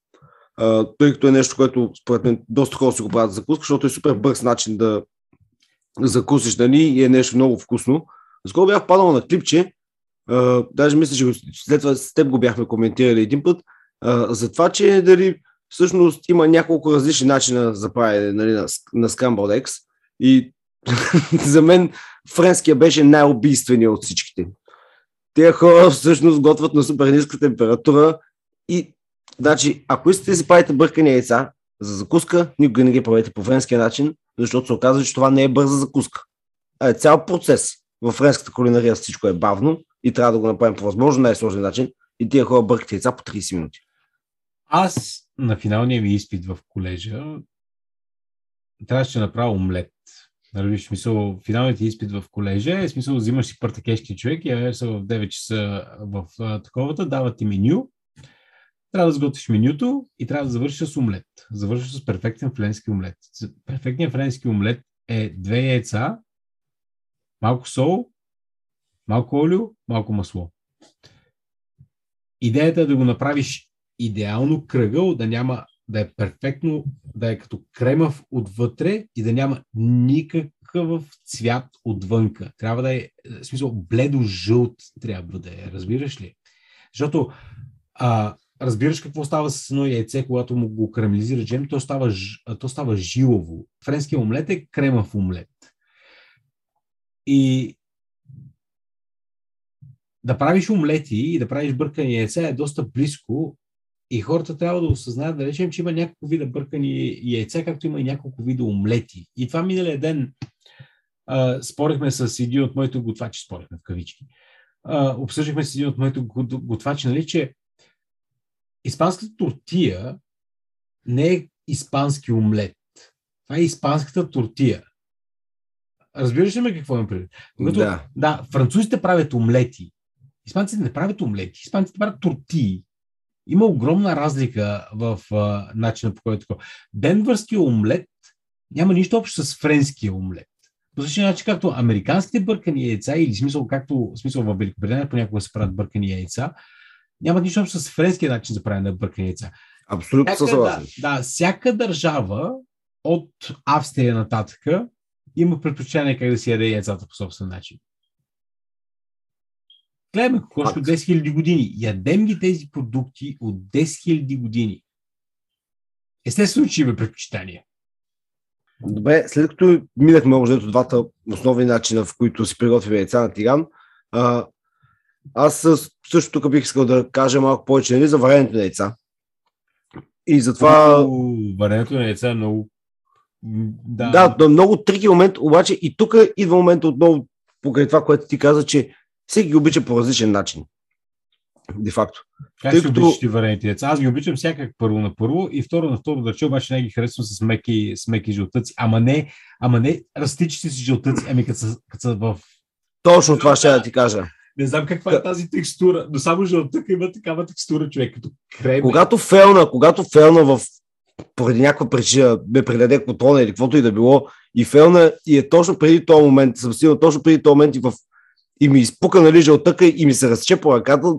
а, тъй като е нещо, което според мен доста хора си го правят за закуска, защото е супер бърз начин да закусиш нали, и е нещо много вкусно. Скоро бях падал на клипче, а, даже мисля, че след това с теб го бяхме коментирали един път, за това, че дали всъщност има няколко различни начина за правене нали, на, на Scrambled Eggs и за мен френския беше най-убийственият от всичките. Те хора всъщност готвят на супер ниска температура и значи, ако искате да си правите бъркани яйца за закуска, никога не ги правете по френския начин, защото се оказва, че това не е бърза закуска. А е цял процес. В френската кулинария всичко е бавно и трябва да го направим по възможно най-сложен начин и тия хора бъркат яйца по 30 минути. Аз на финалния ми изпит в колежа трябваше да направя омлет. Нали, в смисъл, финалният изпит в колежа е смисъл, взимаш си партакешки човек, я са в 9 часа в а, таковата, дават ти меню, трябва да сготвиш менюто и трябва да завършиш с омлет. Завършиш с перфектен френски омлет. Перфектният френски омлет е две яйца, малко сол, малко олио, малко масло. Идеята е да го направиш идеално кръгъл, да няма да е перфектно, да е като кремав отвътре и да няма никакъв цвят отвънка. Трябва да е, в смисъл, бледо-жълт трябва да е, разбираш ли? Защото а, разбираш какво става с едно яйце, когато му го карамелизира джем, то става, то става жилово. Френския омлет е кремав омлет. И да правиш омлети и да правиш бъркани яйца е доста близко и хората трябва да осъзнаят, да речем, че има няколко вида бъркани яйца, както има и няколко вида омлети. И това миналия ден а, спорихме с един от моите готвачи, спорихме в кавички. А, обсъждахме с един от моите го- готвачи, нали, че испанската тортия не е испански омлет. Това е испанската тортия. Разбираш ли ме какво имам предвид? Когато, Да. да, французите правят омлети. Испанците не правят омлети. Испанците правят тортии. Има огромна разлика в а, начина по който. Денвърския омлет няма нищо общо с френския омлет. По същия начин, както американските бъркани яйца, или смисъл, както смисъл в Великобритания понякога се правят бъркани яйца, нямат нищо общо с френския начин за правене на бъркани яйца. Абсолютно Всяка, да, да, всяка държава от Австрия нататъка има предпочитание как да си яде яйцата по собствен начин. Гледаме ще от 10 000 години. Ядем ги тези продукти от 10 000 години. Естествено, че има предпочитание. Добре, след като минахме общо двата основни начина, в които си приготвяме яйца на тиган, а, аз също тук бих искал да кажа малко повече нали, за варенето на яйца. И затова... Варенето на яйца е много... Да, да, много трики момент, обаче и тук идва момент отново покрай това, което ти каза, че всеки ги обича по различен начин. Де факто. Как тъй ще като- обичаш ти варените яйца? Аз ги обичам всякак първо на първо и второ на второ да рече, обаче не ги харесвам с меки, с меки жълтъци. Ама не, ама не растичите си жълтъци, ами като са, като са в... Точно това ще да ти кажа. Не знам каква е тази текстура, но само жълтъка има такава текстура, човек, като крем. Когато фелна, когато фелна в поради някаква причина ме предаде котрона или каквото и да било и фелна и е точно преди този момент, съм сигурен, точно преди този момент и, в, и ми изпука нали жълтъка и ми се разче по ръката,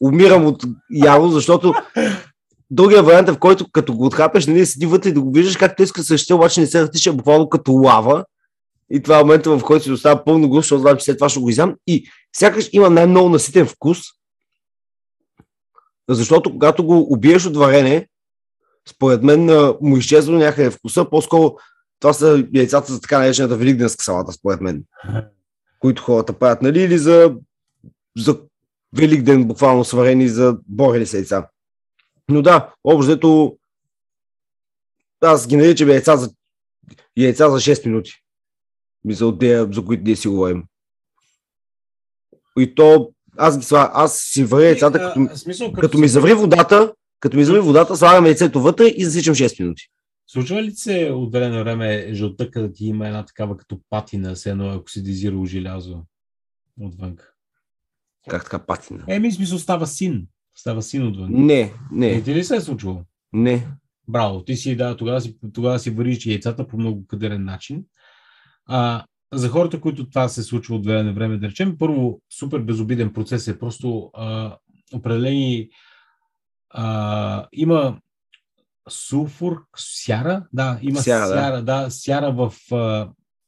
умирам от ярост, защото другия вариант е в който като го отхапеш, нали, седи вътре и да го виждаш как те иска същия, обаче не се разтича буквално като лава И това е момента, в който си остава пълно густ, защото знам, че след това ще го изям. И сякаш има най-много наситен вкус, защото когато го убиеш от варене, според мен му изчезва някъде вкуса. По-скоро това са яйцата за така наречената великденска салата, според мен. Които хората правят, нали, или за, за Великден буквално сварени за борели се яйца. Но да, общо аз ги наричам яйца за, яйца за 6 минути. Мисля, от тея, за които ние си говорим. И то, аз ги слагам, аз си варя яйцата, като, смисъл, като, като ми заври водата, като ми заври водата, слагам яйцето вътре и засичам 6 минути. Случва ли се от време на време жълтъка да ти има една такава като патина, се едно оксидизирало желязо отвън? Как така патина? Еми, смисъл става син. Става син отвън. Не, не. Не ти ли се е случвало? Не. Браво, ти си, да, тогава си, тогава си вариш яйцата по много кадерен начин. А, за хората, които това се случва от време на време, да речем, първо, супер безобиден процес е просто а, определени а, има сулфур, сяра, да, има сяра, сяра да. да, сяра в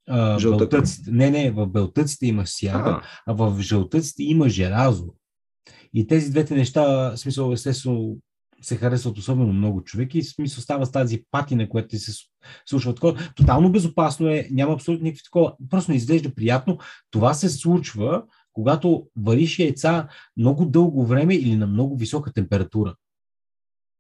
а, белтъците. Не, не, в белтъците има сяра, а, а в жълтъците има желязо. И тези двете неща, в смисъл, естествено, се харесват особено много човек и смисъл става с тази патина, която ти се случва такова. Тотално безопасно е, няма абсолютно никакви такова, просто не изглежда приятно. Това се случва, когато вариш яйца много дълго време или на много висока температура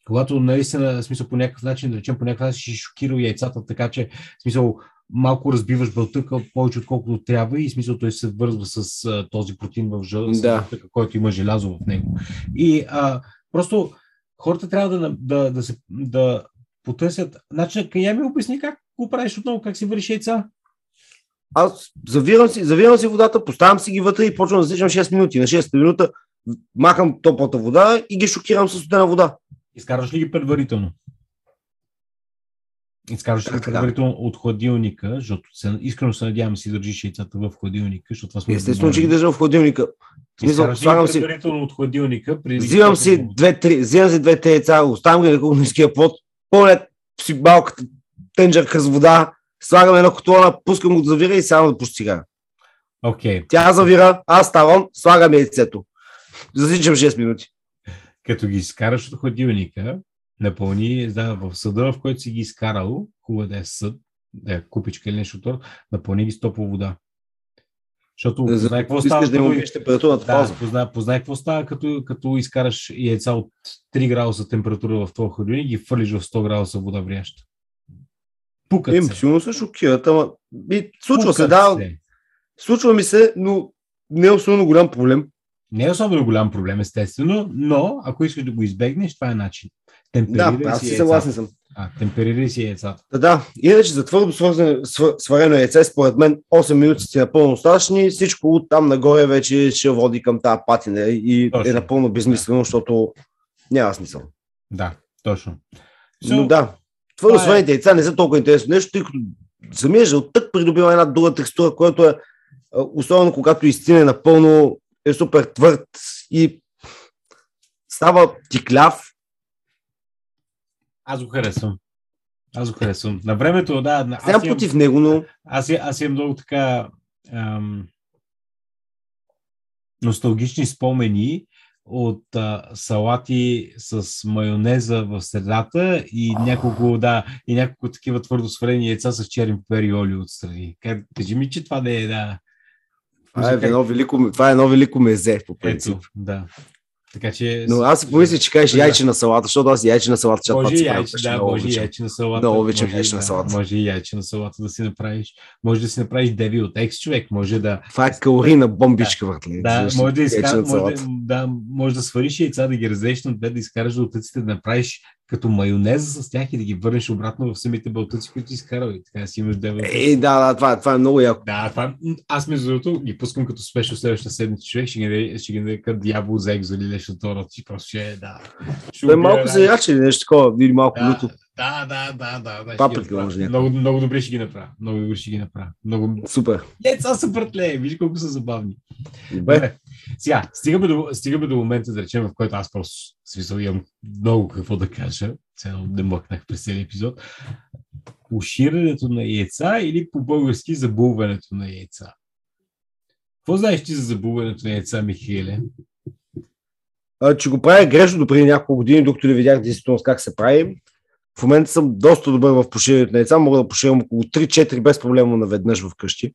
когато наистина, смисъл по някакъв начин, да речем по някакъв начин, си шокирал яйцата, така че, смисъл, малко разбиваш бълтъка повече отколкото трябва и смисъл той се вързва с а, този протеин в жъл, да. който има желязо в него. И а, просто хората трябва да, да, да, се, да потърсят начин. Я ми обясни как го правиш отново, как си вършиш яйца. Аз завирам си, завирам си водата, поставям си ги вътре и почвам да засичам 6 минути. На 6 минута махам топлата вода и ги шокирам с студена вода. Изкарваш ли ги предварително? Изкарваш ли предварително от хладилника, защото се, искрено се надявам си държиш яйцата в хладилника, защото това сме. Естествено, че ги държа в хладилника. Смисъл, слагам си. Предварително от хладилника. Преди взимам си две-три, взимам си две-три яйца, оставям ги на кухненския плод, полет си малката тенджерка с вода, слагам едно котлона, пускам го да завира и само да пустига. Okay. Тя завира, аз ставам, слагам яйцето. Засичам 6 минути като ги изкараш от хладилника, напълни да, в съда, в който си ги изкарал, хубаво да е съд, да е купичка или нещо, напълни ги с топла вода. Защото да, познай какво става. Да имаш температурата да, познай, познай какво става, като, като изкараш яйца от 3 градуса температура в твоя хладилник и фърлиш в 100 градуса вода вряща. Пукат Им, се. Сигурно се шокират, ама и, случва Пукат се, да. Се. Случва ми се, но не е особено голям проблем. Не е особено голям проблем, естествено, но ако искаш да го избегнеш, това е начин. Темперирай да, аз си съгласен съм. А, темперирай си яйцата. Да, да. Иначе за твърдо сварено яйце, според мен 8 минути си напълно достатъчни, всичко от там нагоре вече ще води към тази патина и е точно. е напълно безмислено, да. защото няма смисъл. Да, точно. So, Но да, твърдо е... сварените яйца не са толкова интересно нещо, тъй като самия жълтък придобива една друга текстура, която е особено когато изтине напълно е супер твърд и става тикляв. Аз го харесвам. Аз го харесвам. На времето, да. Аз имам против него, но... Аз, аз имам много така ам, носталгични спомени от а, салати с майонеза в средата и няколко, да, и няколко такива твърдо сварени яйца с черен пепер и олио отстрани. Кажи ми, че това не е, да, това е, едно велико, това е едно велико мезе, по принцип. Ето, да. Така че... Но аз си помисля, че кажеш яйче на салата, защото аз яйче на салата ще може яйче, да, може яйче на салата. Много обичам яйче на салата. Може и яйче на салата да си направиш. Може да си направиш деви от екс човек, може да... Това е калорийна бомбичка, да, въртли. Да, може да, изкар... може, да, може да свариш яйца, да ги разрежеш на две, да изкараш жълтъците, да направиш като майонеза с тях и да ги върнеш обратно в самите бълтъци, които изкарал. И така си имаш девет. Е, да, да, това, това е много яко. Да, това, аз между другото ги пускам като спешно следващата седмица човек, ще ги, ще ги нарека дявол за екзо или нещо това, ти просто ще да. Ще е малко за яче нещо такова, или малко да, люто. Да, да, да, да. да Паприка може. Много, много добре ще ги направя. Много добре ще ги направя. Много... Супер. Яйца са братле, виж колко са забавни. Добре. Сега, стигаме до, стигаме до момента, да речем, в който аз просто смисъл имам много какво да кажа. Цено не мъкнах през целия епизод. поширането на яйца или по-български забулването на яйца? Какво знаеш ти за забулването на яйца, Михаиле? А, че го правя грешно до преди няколко години, докато не видях действително как се прави. В момента съм доста добър в поширането на яйца. Мога да поширям около 3-4 без проблема наведнъж вкъщи.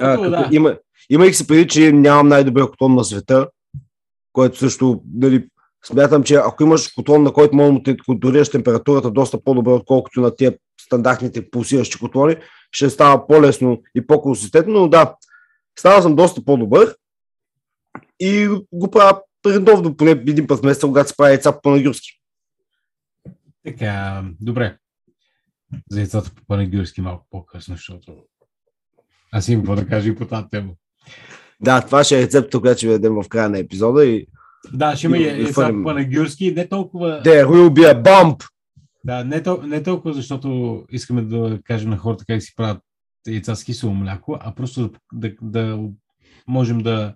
А, като да. има, имайки се преди, че нямам най-добър котлон на света, което също, нали, смятам, че ако имаш котлон, на който може да контролираш температурата доста по-добре, отколкото на тия стандартните пулсиращи котлони, ще става по-лесно и по-консистентно, но да, става съм доста по-добър и го правя редовно, поне един път в месеца, когато се прави яйца по нагюрски. Така, добре. За яйцата по панагюрски малко по-късно, защото аз имам какво да кажа и по тази тема. Да, това ще е рецепта, която ще ведем в края на епизода и Да, ще има И- и и панагюрски, не толкова... there will be a bump. Да, не, тол- не толкова, защото искаме да кажем на хората как си правят яйца с кисело мляко, а просто да, да, да можем да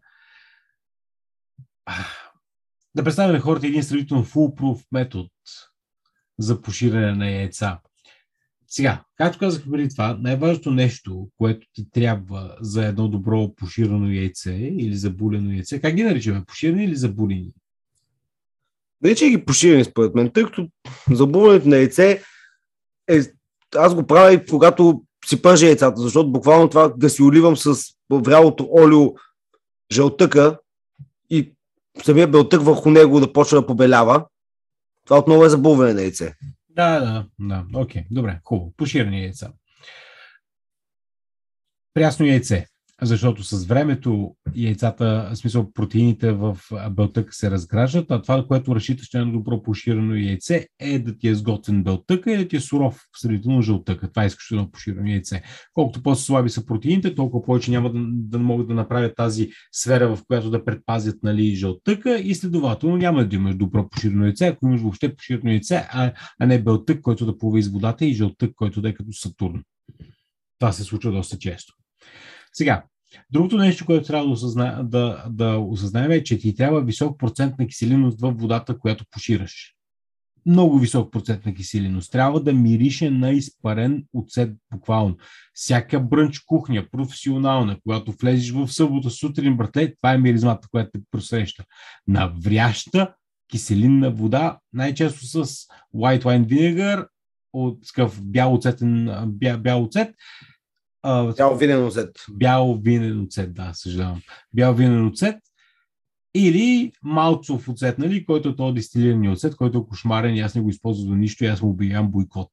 да представим на хората един сравнително foolproof метод за поширане на яйца. Сега, както казах преди това, най-важното нещо, което ти трябва за едно добро поширено яйце или забулено яйце, как ги наричаме? Поширени или забулени? Вече ги поширени според мен, тъй като забуването на яйце е, аз го правя и когато си пържа яйцата, защото буквално това да си оливам с врялото олио жълтъка и самия белтък върху него да почва да побелява, това отново е забуване на яйце. Да, да, да. Окей, добре, хубаво. Поширени яйца. Прясно яйце. Защото с времето яйцата, в смисъл протеините в белтъка се разграждат, а това, което разчиташ на едно добро поширено яйце, е да ти е сготвен белтъка или да ти е суров, средително жълтъка. Това искаш едно поширено яйце. Колкото по-слаби са протеините, толкова повече няма да, да могат да направят тази сфера, в която да предпазят нали, жълтъка и следователно няма да имаш добро поширено яйце, ако имаш въобще поширено яйце, а, а не белтък, който да плува из водата и жълтък, който да е като Сатурн. Това се случва доста често. Сега, другото нещо, което трябва да, осъзна, да, да осъзнаем е, че ти трябва висок процент на киселиност в водата, която пошираш. Много висок процент на киселиност. Трябва да мирише на изпарен оцет буквално. Всяка брънч кухня, професионална, когато влезеш в събота сутрин, братле, това е миризмата, която те просреща. На вряща киселинна вода, най-често с white wine vinegar, от такъв бял оцетен, бя, бял оцет, а, Цяло винен оцет. бял винен оцет, да, съжалявам. Бял винен оцет или малцов оцет, нали, който е този дистилирания оцет, който е кошмарен и аз не го използвам за нищо и аз му обявявам бойкот.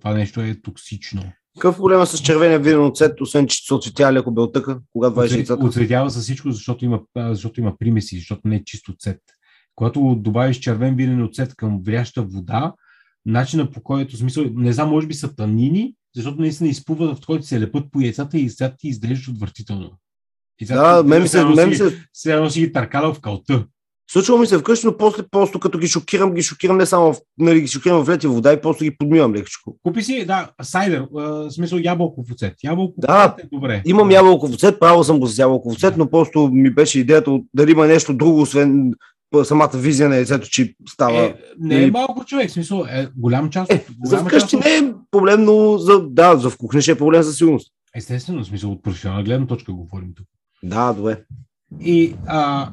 Това нещо е токсично. Какъв проблема с червения винен оцет, освен че се оцветя леко белтъка, когато вадиш яйцата? Оцветява с всичко, защото има, защото има примеси, защото не е чист оцет. Когато добавиш червен винен оцет към вряща вода, начина по който, смисъл, не знам, може би са танини, защото наистина изплуват, в който се лепат по яйцата и яйцата ти изглеждат отвратително. Яйцата Да, мен се, мен се, едно си ги търкалял в калта. случва ми се вкъщи, но после просто като ги шокирам, ги шокирам не само в, нали, ги шокирам в лети вода и просто ги подмивам лекичко. Купи си, да, сайдер, в смисъл ябълков оцет. Ябълков Да, оцет е добре. Имам ябълков оцет, правил съм го с ябълков оцет, но просто ми беше идеята дали има нещо друго, освен самата визия на яйцето, че става. Е, не е И- малко човек, смисъл, е голям част. Е, за голяма вкъщи част не е проблем, но за, да, за в кухня ще е проблем със сигурност. Естествено, смисъл от професионална гледна точка говорим тук. Да, добре. И, а,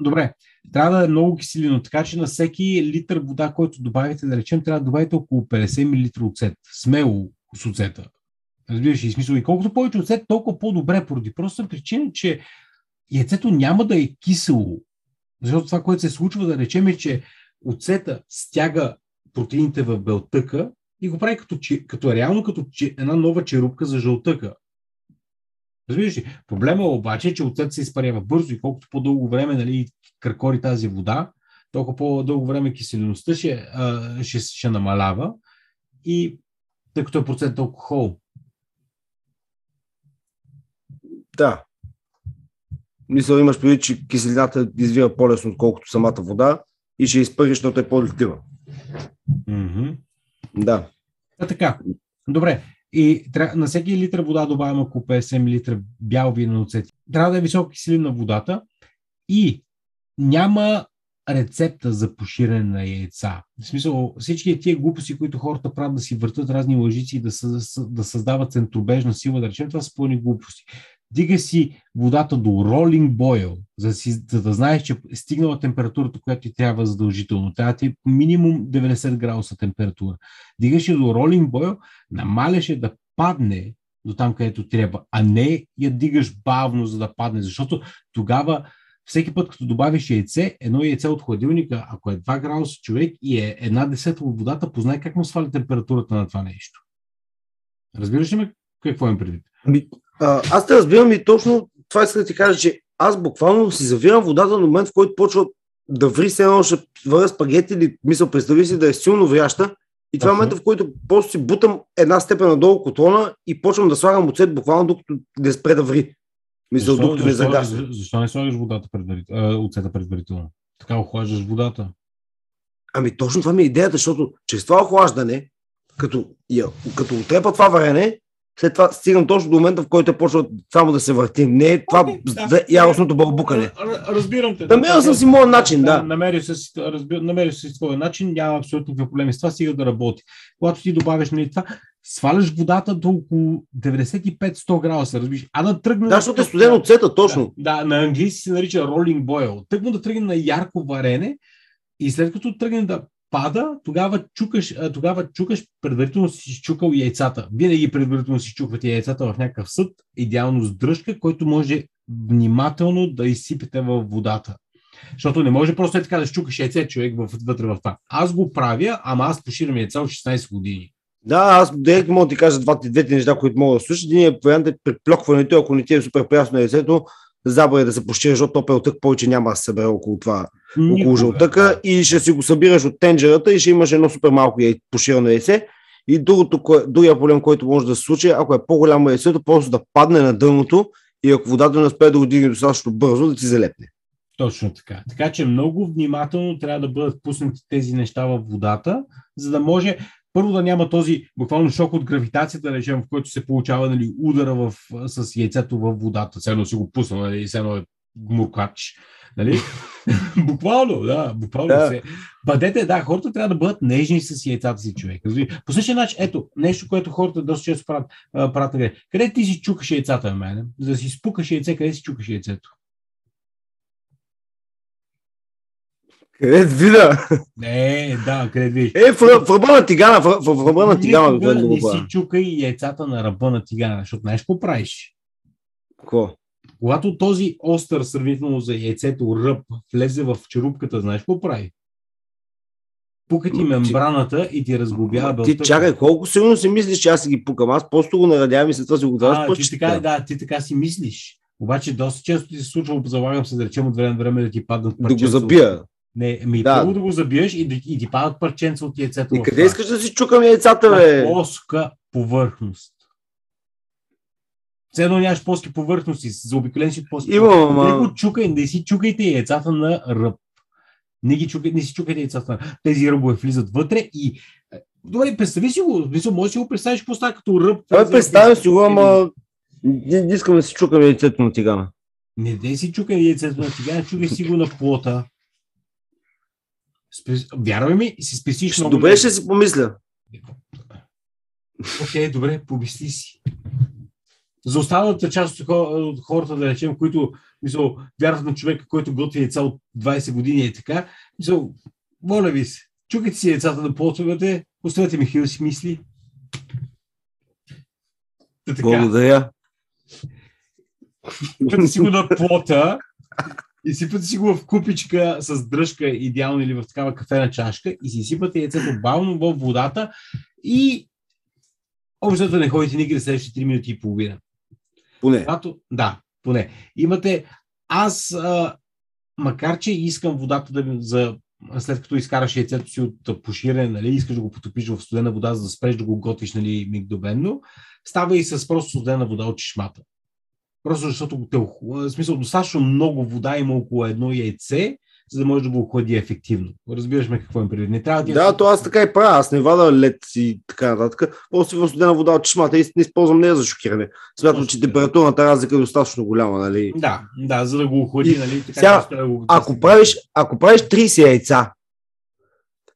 добре, трябва да е много киселино, така че на всеки литър вода, който добавите, да речем, трябва да добавите около 50 мл оцет. Смело с оцета. Разбираш, и смисъл. И колкото повече оцет, толкова по-добре, поради проста причина, че яйцето няма да е кисело. Защото това, което се случва, да речем, е, че оцета стяга протеините в белтъка и го прави като, като реално като една нова черупка за жълтъка. Разбираш ли? Проблема е обаче, че оцет се изпарява бързо и колкото по-дълго време нали, кракори тази вода, толкова по-дълго време киселеността ще, а, ще, ще намалява и тъй като е процент алкохол. Да. Мисля, имаш преди, че киселината извира по-лесно, отколкото самата вода и ще изпъри, защото е по-летива. Мгм. Да. А, така. Добре. И на всеки литър вода добавяме около 50 мл бял винен оцет. Трябва да е висока киселина на водата и няма рецепта за поширене на яйца. В смисъл, всички тия глупости, които хората правят да си въртат разни лъжици и да, да създават центробежна сила, да речем, това са пълни глупости. Дига си водата до rolling boil, за да, си, за да знаеш, че е стигнала температурата, която ти трябва задължително. Трябва ти е минимум 90 градуса температура. Дигаш я до rolling boil, намаляш да падне до там, където трябва, а не я дигаш бавно, за да падне, защото тогава всеки път, като добавиш яйце, едно яйце от хладилника, ако е 2 градуса човек и е една десета от водата, познай как му сваля температурата на това нещо. Разбираш ли ме какво им предвид? А, аз те разбирам и точно това иска да ти кажа, че аз буквално си завирам водата на момент, в който почва да ври се едно, ще въря спагети или мисъл, представи си да е силно вряща и това е момента, в който просто си бутам една степен надолу котлона и почвам да слагам оцет буквално докато не спре да ври. Мисля, защо, докато защо, защо, защо не слагаш водата предварително, оцета предварително? Така охлаждаш водата. Ами точно това ми е идеята, защото чрез това охлаждане, като, като отрепа това варене, след това стигам точно до момента, в който е почва само да се върти. Не е това okay, да, яростното бълбукане. Разбирам те. Намерил съм си моят начин, да. Намерил си, разбир, намерил си своя начин, няма абсолютно никакви проблеми с това, стига да работи. Когато ти добавяш нали, това, сваляш водата до около 95-100 градуса, разбираш. А да тръгне... Да, защото е студено от цета, точно. Да, да, на английски се нарича rolling boil. Тъкмо да тръгне на ярко варене и след като тръгне да пада, тогава чукаш, тогава чукаш, предварително си чукал яйцата. Винаги предварително си чуквате яйцата в някакъв съд, идеално с дръжка, който може внимателно да изсипете във водата. Защото не може просто е така да щукаш яйце човек вътре в това. Аз го правя, ама аз поширам яйца от 16 години. Да, аз директно мога да ти кажа двата, двете неща, които мога да слушаш. Един е вариант е приплюкването, ако не ти е супер приясно на яйцето, забравяй да се пощираш, защото то пелтък повече няма да се събере около това, Никога, около жълтъка и ще си го събираш от тенджерата и ще имаш едно супер малко яй, поширано яйце. И другото, другия проблем, който може да се случи, ако е по-голямо яйцето, просто да падне на дъното и ако водата не успее да го дигне достатъчно бързо, да ти залепне. Точно така. Така че много внимателно трябва да бъдат пуснати тези неща в водата, за да може първо да няма този буквално шок от гравитацията, да речем, в който се получава нали, удара в, с яйцето в водата. Все едно си го пусна, нали, все едно е гмуркач. Нали? буквално, да, буквално да. се. Бъдете, да, хората трябва да бъдат нежни с яйцата си, човек. По същия начин, ето, нещо, което хората доста често правят, правят къде. Къде ти си чукаш яйцата на мене? За да си спукаш яйце, къде си чукаш яйцето? Къде вида? Не, да, къде видиш. Е, в, в ръба на тигана, в, в, ръба на тигана. Никога не си чукай яйцата на ръба на тигана, защото знаеш какво правиш? Какво? Когато този остър сравнително за яйцето ръб влезе в черупката, знаеш какво прави? Пука ти мембраната и ти разглобява белта. Ти чакай, колко сигурно си мислиш, че аз си ги пукам. Аз просто го нарадявам и след това си го даваш. ти така, да, ти така си мислиш. Обаче доста често ти се случва, залагам се да речем от време на време да ти паднат Да го забия. Не, ми да. първо да го забиеш и, и ти падат парченца от яйцето. И къде искаш да си чукам яйцата, бе? Плоска повърхност. Все едно нямаш плоски повърхности, заобиколен си от плоски Има, ама... Не го чукай, не си чукайте яйцата на ръб. Не, ги чукай, не си чукайте яйцата на Тези ръбове влизат вътре и Добре, представи си го. Мисля, може да си го представиш какво става като ръб. Това представя си го, ама не, не искам да си чукам яйцето на тигана. Не, не си чукай яйцето на тигана, чукай си го на плота. Спе... Вярвай ми, си спесиш много. Добре, ще си помисля. Окей, okay, добре, помисли си. За останалата част от хората, да речем, които мисъл, вярват на човека, който готви яйца от 20 години и така, мисъл, моля ви се, чукайте си яйцата да плотвате, оставете Михаил си мисли. Да, така. Благодаря. Като си го на плота, и сипате си го в купичка с дръжка, идеално или в такава кафена чашка и си сипате яйцето бавно в водата и общото не ходите никъде следващите 3 минути и половина. Поне. Когато, да, поне. Имате, аз, а, макар че искам водата да за след като изкараш яйцето си от поширене, нали, искаш да го потопиш в студена вода, за да спреш да го готвиш нали, мигдобенно, става и с просто студена вода от чешмата. Просто защото те, в смисъл, достатъчно много вода има около едно яйце, за да може да го охлади ефективно. Разбираш ме какво им предвид. Не трябва да, то аз така и правя. Аз не вада лед и така нататък. После в студена вода от чешмата и не използвам нея за шокиране. Смятам, че температурната разлика е достатъчно голяма. Нали? Да, да, за да го охлади. Нали? Така, Сега, да го ако, правиш, ако правиш 30 яйца,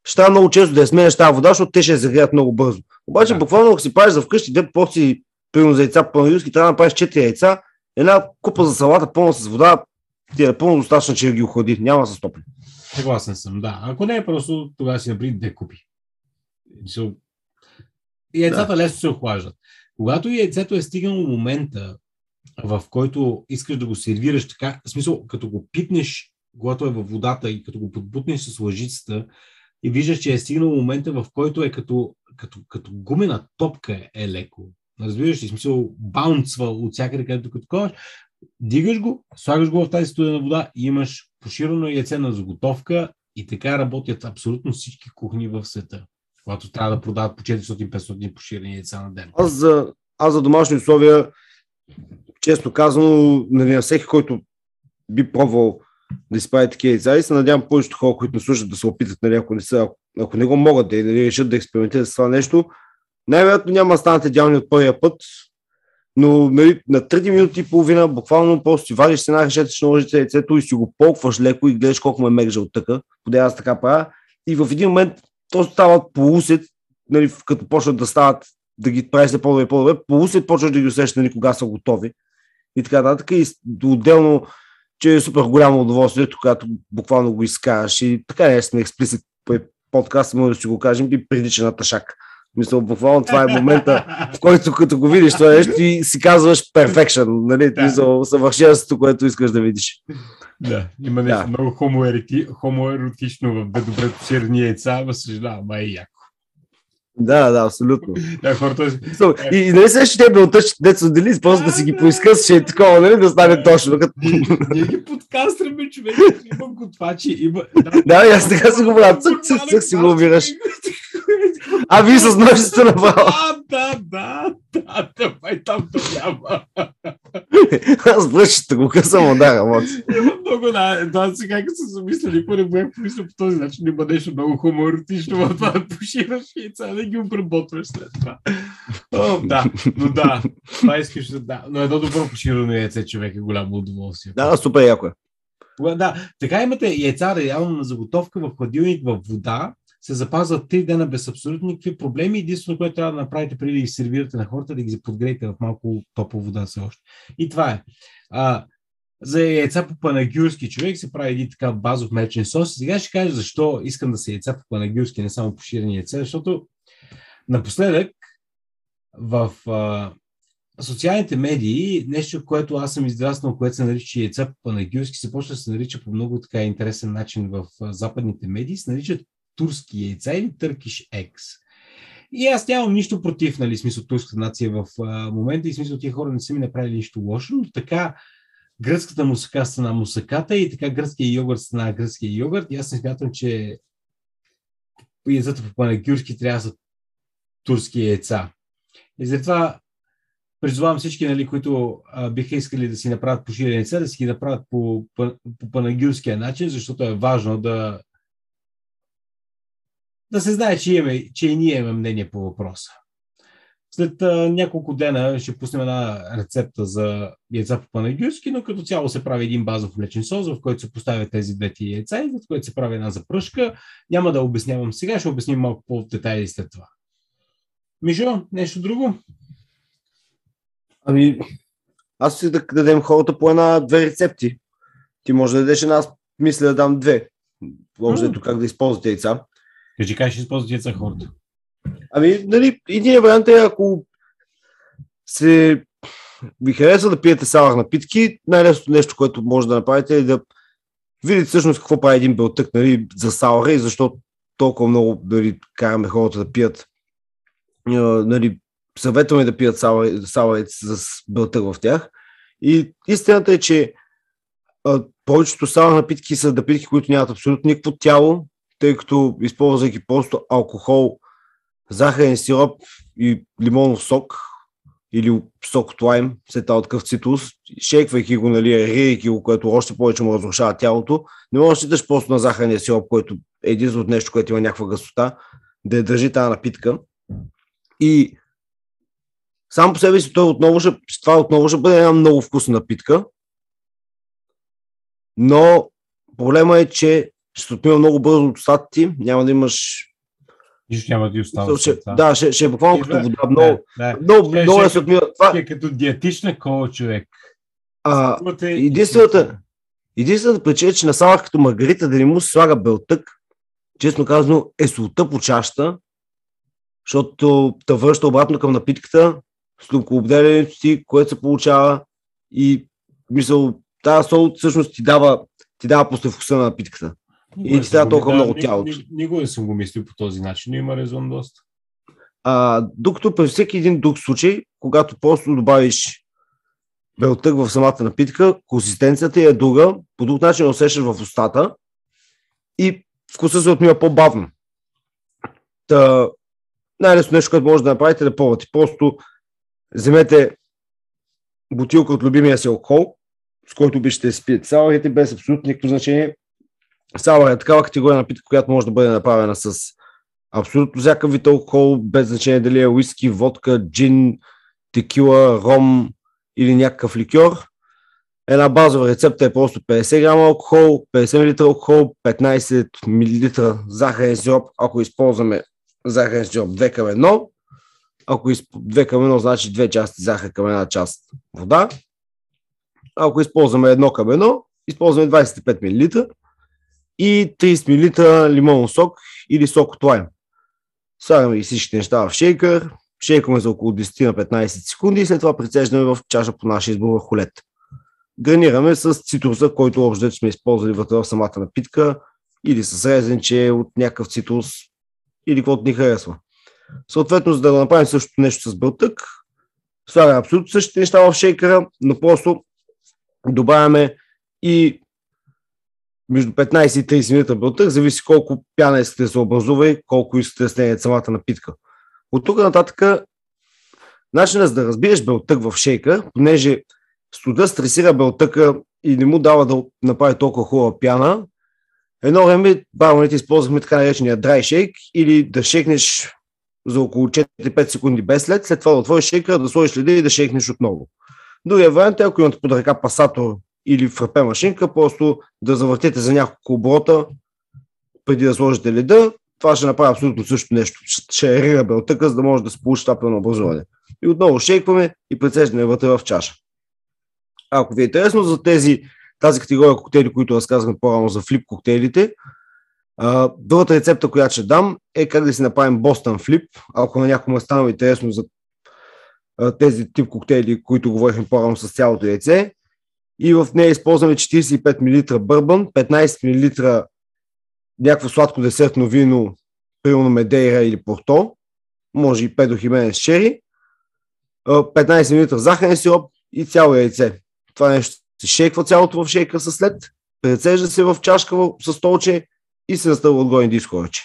ще трябва много често да я сменяш тази вода, защото те ще се загреят много бързо. Обаче, да. буквално, ако си правиш за вкъщи две порции, примерно за яйца по английски, трябва да направиш 4 яйца, една купа за салата пълна с вода, ти е пълно достатъчно, че ги охлади. Няма да се стопли. Съгласен съм, да. Ако не е просто, тогава си направи две купи. И яйцата да. лесно се охлаждат. Когато яйцето е стигнало момента, в който искаш да го сервираш така, в смисъл, като го пипнеш, когато е във водата и като го подбутнеш с лъжицата и виждаш, че е стигнал момента, в който е като, като, като гумена топка е леко. Разбираш ли, смисъл, баунцва от всякъде, където като коваш, дигаш го, слагаш го в тази студена вода и имаш поширено яйце на заготовка и така работят абсолютно всички кухни в света, когато трябва да продават по 400-500 поширени яйца на ден. Аз за, аз за домашни условия, честно казано, нали, на всеки, който би пробвал да изправи такива яйца и се надявам повечето хора, които не слушат да се опитат, нали, ако, не са, ако не го могат да нали, решат да експериментират с това нещо, най-вероятно няма да станат идеални от първия път, но нали, на 3 минути и половина буквално просто си вадиш с една решетъчна лъжица яйцето и си го полкваш леко и гледаш колко ме мегжа от тъка, поде аз така правя. И в един момент то става полусет, нали, като почнат да стават, да ги правиш се по-добре по-добре, полусет почваш да ги усещаш нали, кога са готови. И така нататък. И отделно, че е супер голямо удоволствието, когато буквално го изкараш. И така не сме експлисит подкаст, може да си го кажем, и прилича на ташак. Мисля, буквално това е момента, в който като го видиш това нещо и си казваш perfection, нали? Да. Мисъл, съвършенството, което искаш да видиш. Да, има нещо да. много хомоероти, хомоеротично в добре туширани яйца, ама съжалявам, е яко. Да, да, абсолютно. Да, хората... И, и нали се ще тебе от деца дели, просто да си ги поискаш, ще е такова, нали, да стане точно. Като... Ние ги подкастраме, човек, има готвачи, има... Да, аз така си го правя, цък, цък, цък си го убираш. А вие с ножицата направо. Да, да, да, да, май там то няма. Аз бръщите го късам, да, работи. Има много, да, да, сега като се замисля, никой не бях помислил по този начин, има нещо много хумористично това да пошираш яйца, да ги обработваш след това. О, да, но да, това искаш да, но едно добро поширано яйце човек е голямо удоволствие. Да, супер яко е. Да, така имате яйца реално на заготовка в хладилник в вода, се запазват 3 дена без абсолютно никакви проблеми. Единствено, което трябва да направите преди да ги сервирате на хората, да ги подгреете в малко топла вода все още. И това е. А, за яйца по панагюрски човек се прави един така базов мечен сос. Сега ще кажа защо искам да се яйца по панагюрски, не само по ширени яйца, защото напоследък в а, социалните медии, нещо, което аз съм израснал, което се нарича яйца панагюрски, се почва да се нарича по много така интересен начин в западните медии, се наричат турски яйца или Turkish eggs. И аз нямам нищо против, нали, смисъл турската нация в а, момента и смисъл тия хора не са ми направили нищо лошо, но така гръцката мусака стана мусаката и така гръцкия йогурт стана гръцкия йогурт и аз не смятам, че яйцата по панагюрски трябва да са турски яйца. И затова призовавам всички, нали, които а, биха искали да си направят поширени яйца, да си ги направят по, по, по панагюрския начин, защото е важно да да се знае, че, имаме, че и ние имаме мнение по въпроса. След а, няколко дена ще пуснем една рецепта за яйца по панагюрски, но като цяло се прави един базов млечен сос, в който се поставят тези двете яйца и в който се прави една запръшка. Няма да обяснявам сега, ще обясним малко по-детайли след това. Мишо, нещо друго? Ами, аз си да дадем хората по една-две рецепти. Ти може да дадеш една, аз мисля да дам две. Може да как да използвате яйца. Кажи как ще използват яйца хората. Ами, нали, един вариант е, ако се ви харесва да пиете салах напитки, най-лесното нещо, което може да направите е да видите всъщност какво прави един белтък нали, за салара и защо толкова много нали, караме хората да пият нали, съветваме да пият саларец с белтък в тях. И истината е, че а, повечето сала напитки са напитки, които нямат абсолютно никакво тяло, тъй като използвайки просто алкохол, захарен сироп и лимонов сок или сок от лайм, след това от къв цитрус, шейквайки го, нали, рирайки го, което още повече му разрушава тялото, не можеш да ситаш просто на захарния сироп, който е единственото нещо, което има някаква гъстота, да я държи тази напитка. И само по себе си той отново ще, това отново ще бъде една много вкусна напитка, но проблема е, че ще отмива много бързо от устата ти, няма да имаш Нищо няма да ти остава. ще, да, ще, ще е буквално като вода. Много, много, Ще- много ще- е се отмива. Това, Ще е като диетична кола човек. а, единствената, единствената причина, е, че на салат като маргарита да не му се слага белтък, честно казано, е солта по чашата, защото те връща обратно към напитката, слюнкообделянето си, което се получава и мисъл, тази сол всъщност ти дава, ти дава послевкуса на напитката. Никога и ти го- толкова много тялото. ни- Никога не съм го мислил по този начин, но има резон доста. А, докато при всеки един друг случай, когато просто добавиш белтък в самата напитка, консистенцията е друга, по друг начин усещаш в устата и вкуса се отмива по-бавно. Та, най-лесно нещо, което може да направите е да пробвате. Просто вземете бутилка от любимия си алкохол, с който обичате да си пиете саларите, без абсолютно никакво значение. Салар е такава категория напитка, която може да бъде направена с абсолютно всякакъв вид алкохол, без значение дали е уиски, водка, джин, текила, ром или някакъв ликьор. Една базова рецепта е просто 50 грама алкохол, 50 мл алкохол, 15 мл захарен сироп, ако използваме захарен сироп 2 към 1. Ако изп... 2 към 1, значи 2 части захар към една част вода. Ако използваме 1 към 1, използваме 25 мл и 30 мл лимонен сок или сок от лайм. Слагаме ги всичките неща в шейкър, шейкаме за около 10 на 15 секунди и след това прицеждаме в чаша по нашия избор в холет. Гранираме с цитруса, който общо сме използвали вътре в самата напитка или с резенче от някакъв цитрус или каквото ни харесва. Съответно, за да направим същото нещо с бълтък, слагаме абсолютно същите неща в шейкъра, но просто добавяме и между 15 и 30 минута бълтък, зависи колко пяна искате да се образува и колко искате да снегнете самата напитка. От тук нататък, начинът за да разбиеш белтък в шейка, понеже студа стресира белтъка и не му дава да направи толкова хубава пяна, едно време бароните използвахме така наречения dry shake или да шейкнеш за около 4-5 секунди без след, след това да отвориш шейкера, да сложиш леда и да шейкнеш отново. Другия вариант е, ако имате под ръка пасатор или фрапе машинка, просто да завъртете за няколко оборота преди да сложите леда. Това ще направи абсолютно също нещо. Ще- ерира белтъка, за да може да се получи това пълно образуване. И отново шейкваме и прецеждаме вътре в чаша. Ако ви е интересно за тези, тази категория коктейли, които разказахме по-рано за флип коктейлите, а, другата рецепта, която ще дам е как да си направим Бостън флип. Ако на някому е станало интересно за а, тези тип коктейли, които говорихме по-рано с цялото яйце, и в нея използваме 45 мл бърбан, 15 мл някакво сладко десертно вино, примерно медейра или порто, може и педо хименес чери, а, 15 мл захарен сироп и цяло яйце. Това нещо се шейква цялото в шейка със след, прецежда се в чашка с столче и се настъва отгоре дискорче.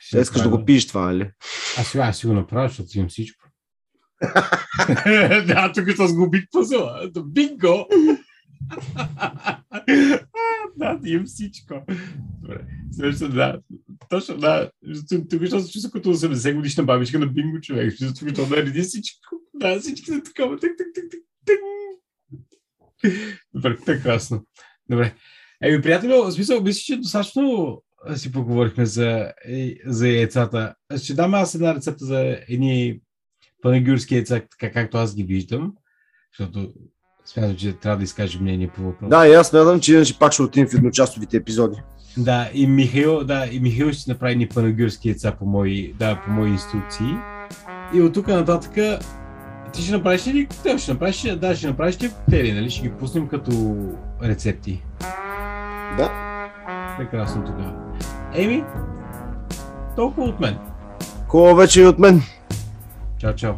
Ще Искаш да го пиеш това, нали? Аз сега си го направя, защото имам всичко. да, тук ще сгубих пъзела. Бинго! да, имам всичко. Добре. Също, да. Точно, да. Тук ще се чувства като 80 годишна бабичка на бинго човек. Ще тук ще нареди всичко. Да, всичките такова. Тък, тък, тък, тък, тък. Добре, прекрасно. Добре. Еми, приятелю, в смисъл, мисля, че достатъчно си поговорихме за, е, за яйцата. Ще дам аз една рецепта за едни панагюрски яйца, така както аз ги виждам, защото смятам, че трябва да изкажа мнение по въпроса. Да, и аз смятам, че иначе пак ще отидем в едночасовите епизоди. Да, и Михаил, да, и Михаил ще направи ни панагюрски яйца по мои, да, по мои инструкции. И от тук нататък ти ще направиш ли коктейл? Ще направиш, да, ще направиш ли коктейли, нали? Ще ги пуснем като рецепти. Да. Прекрасно тогава. Еми, толкова от мен. Хубава вечер и от мен. Чао, чао.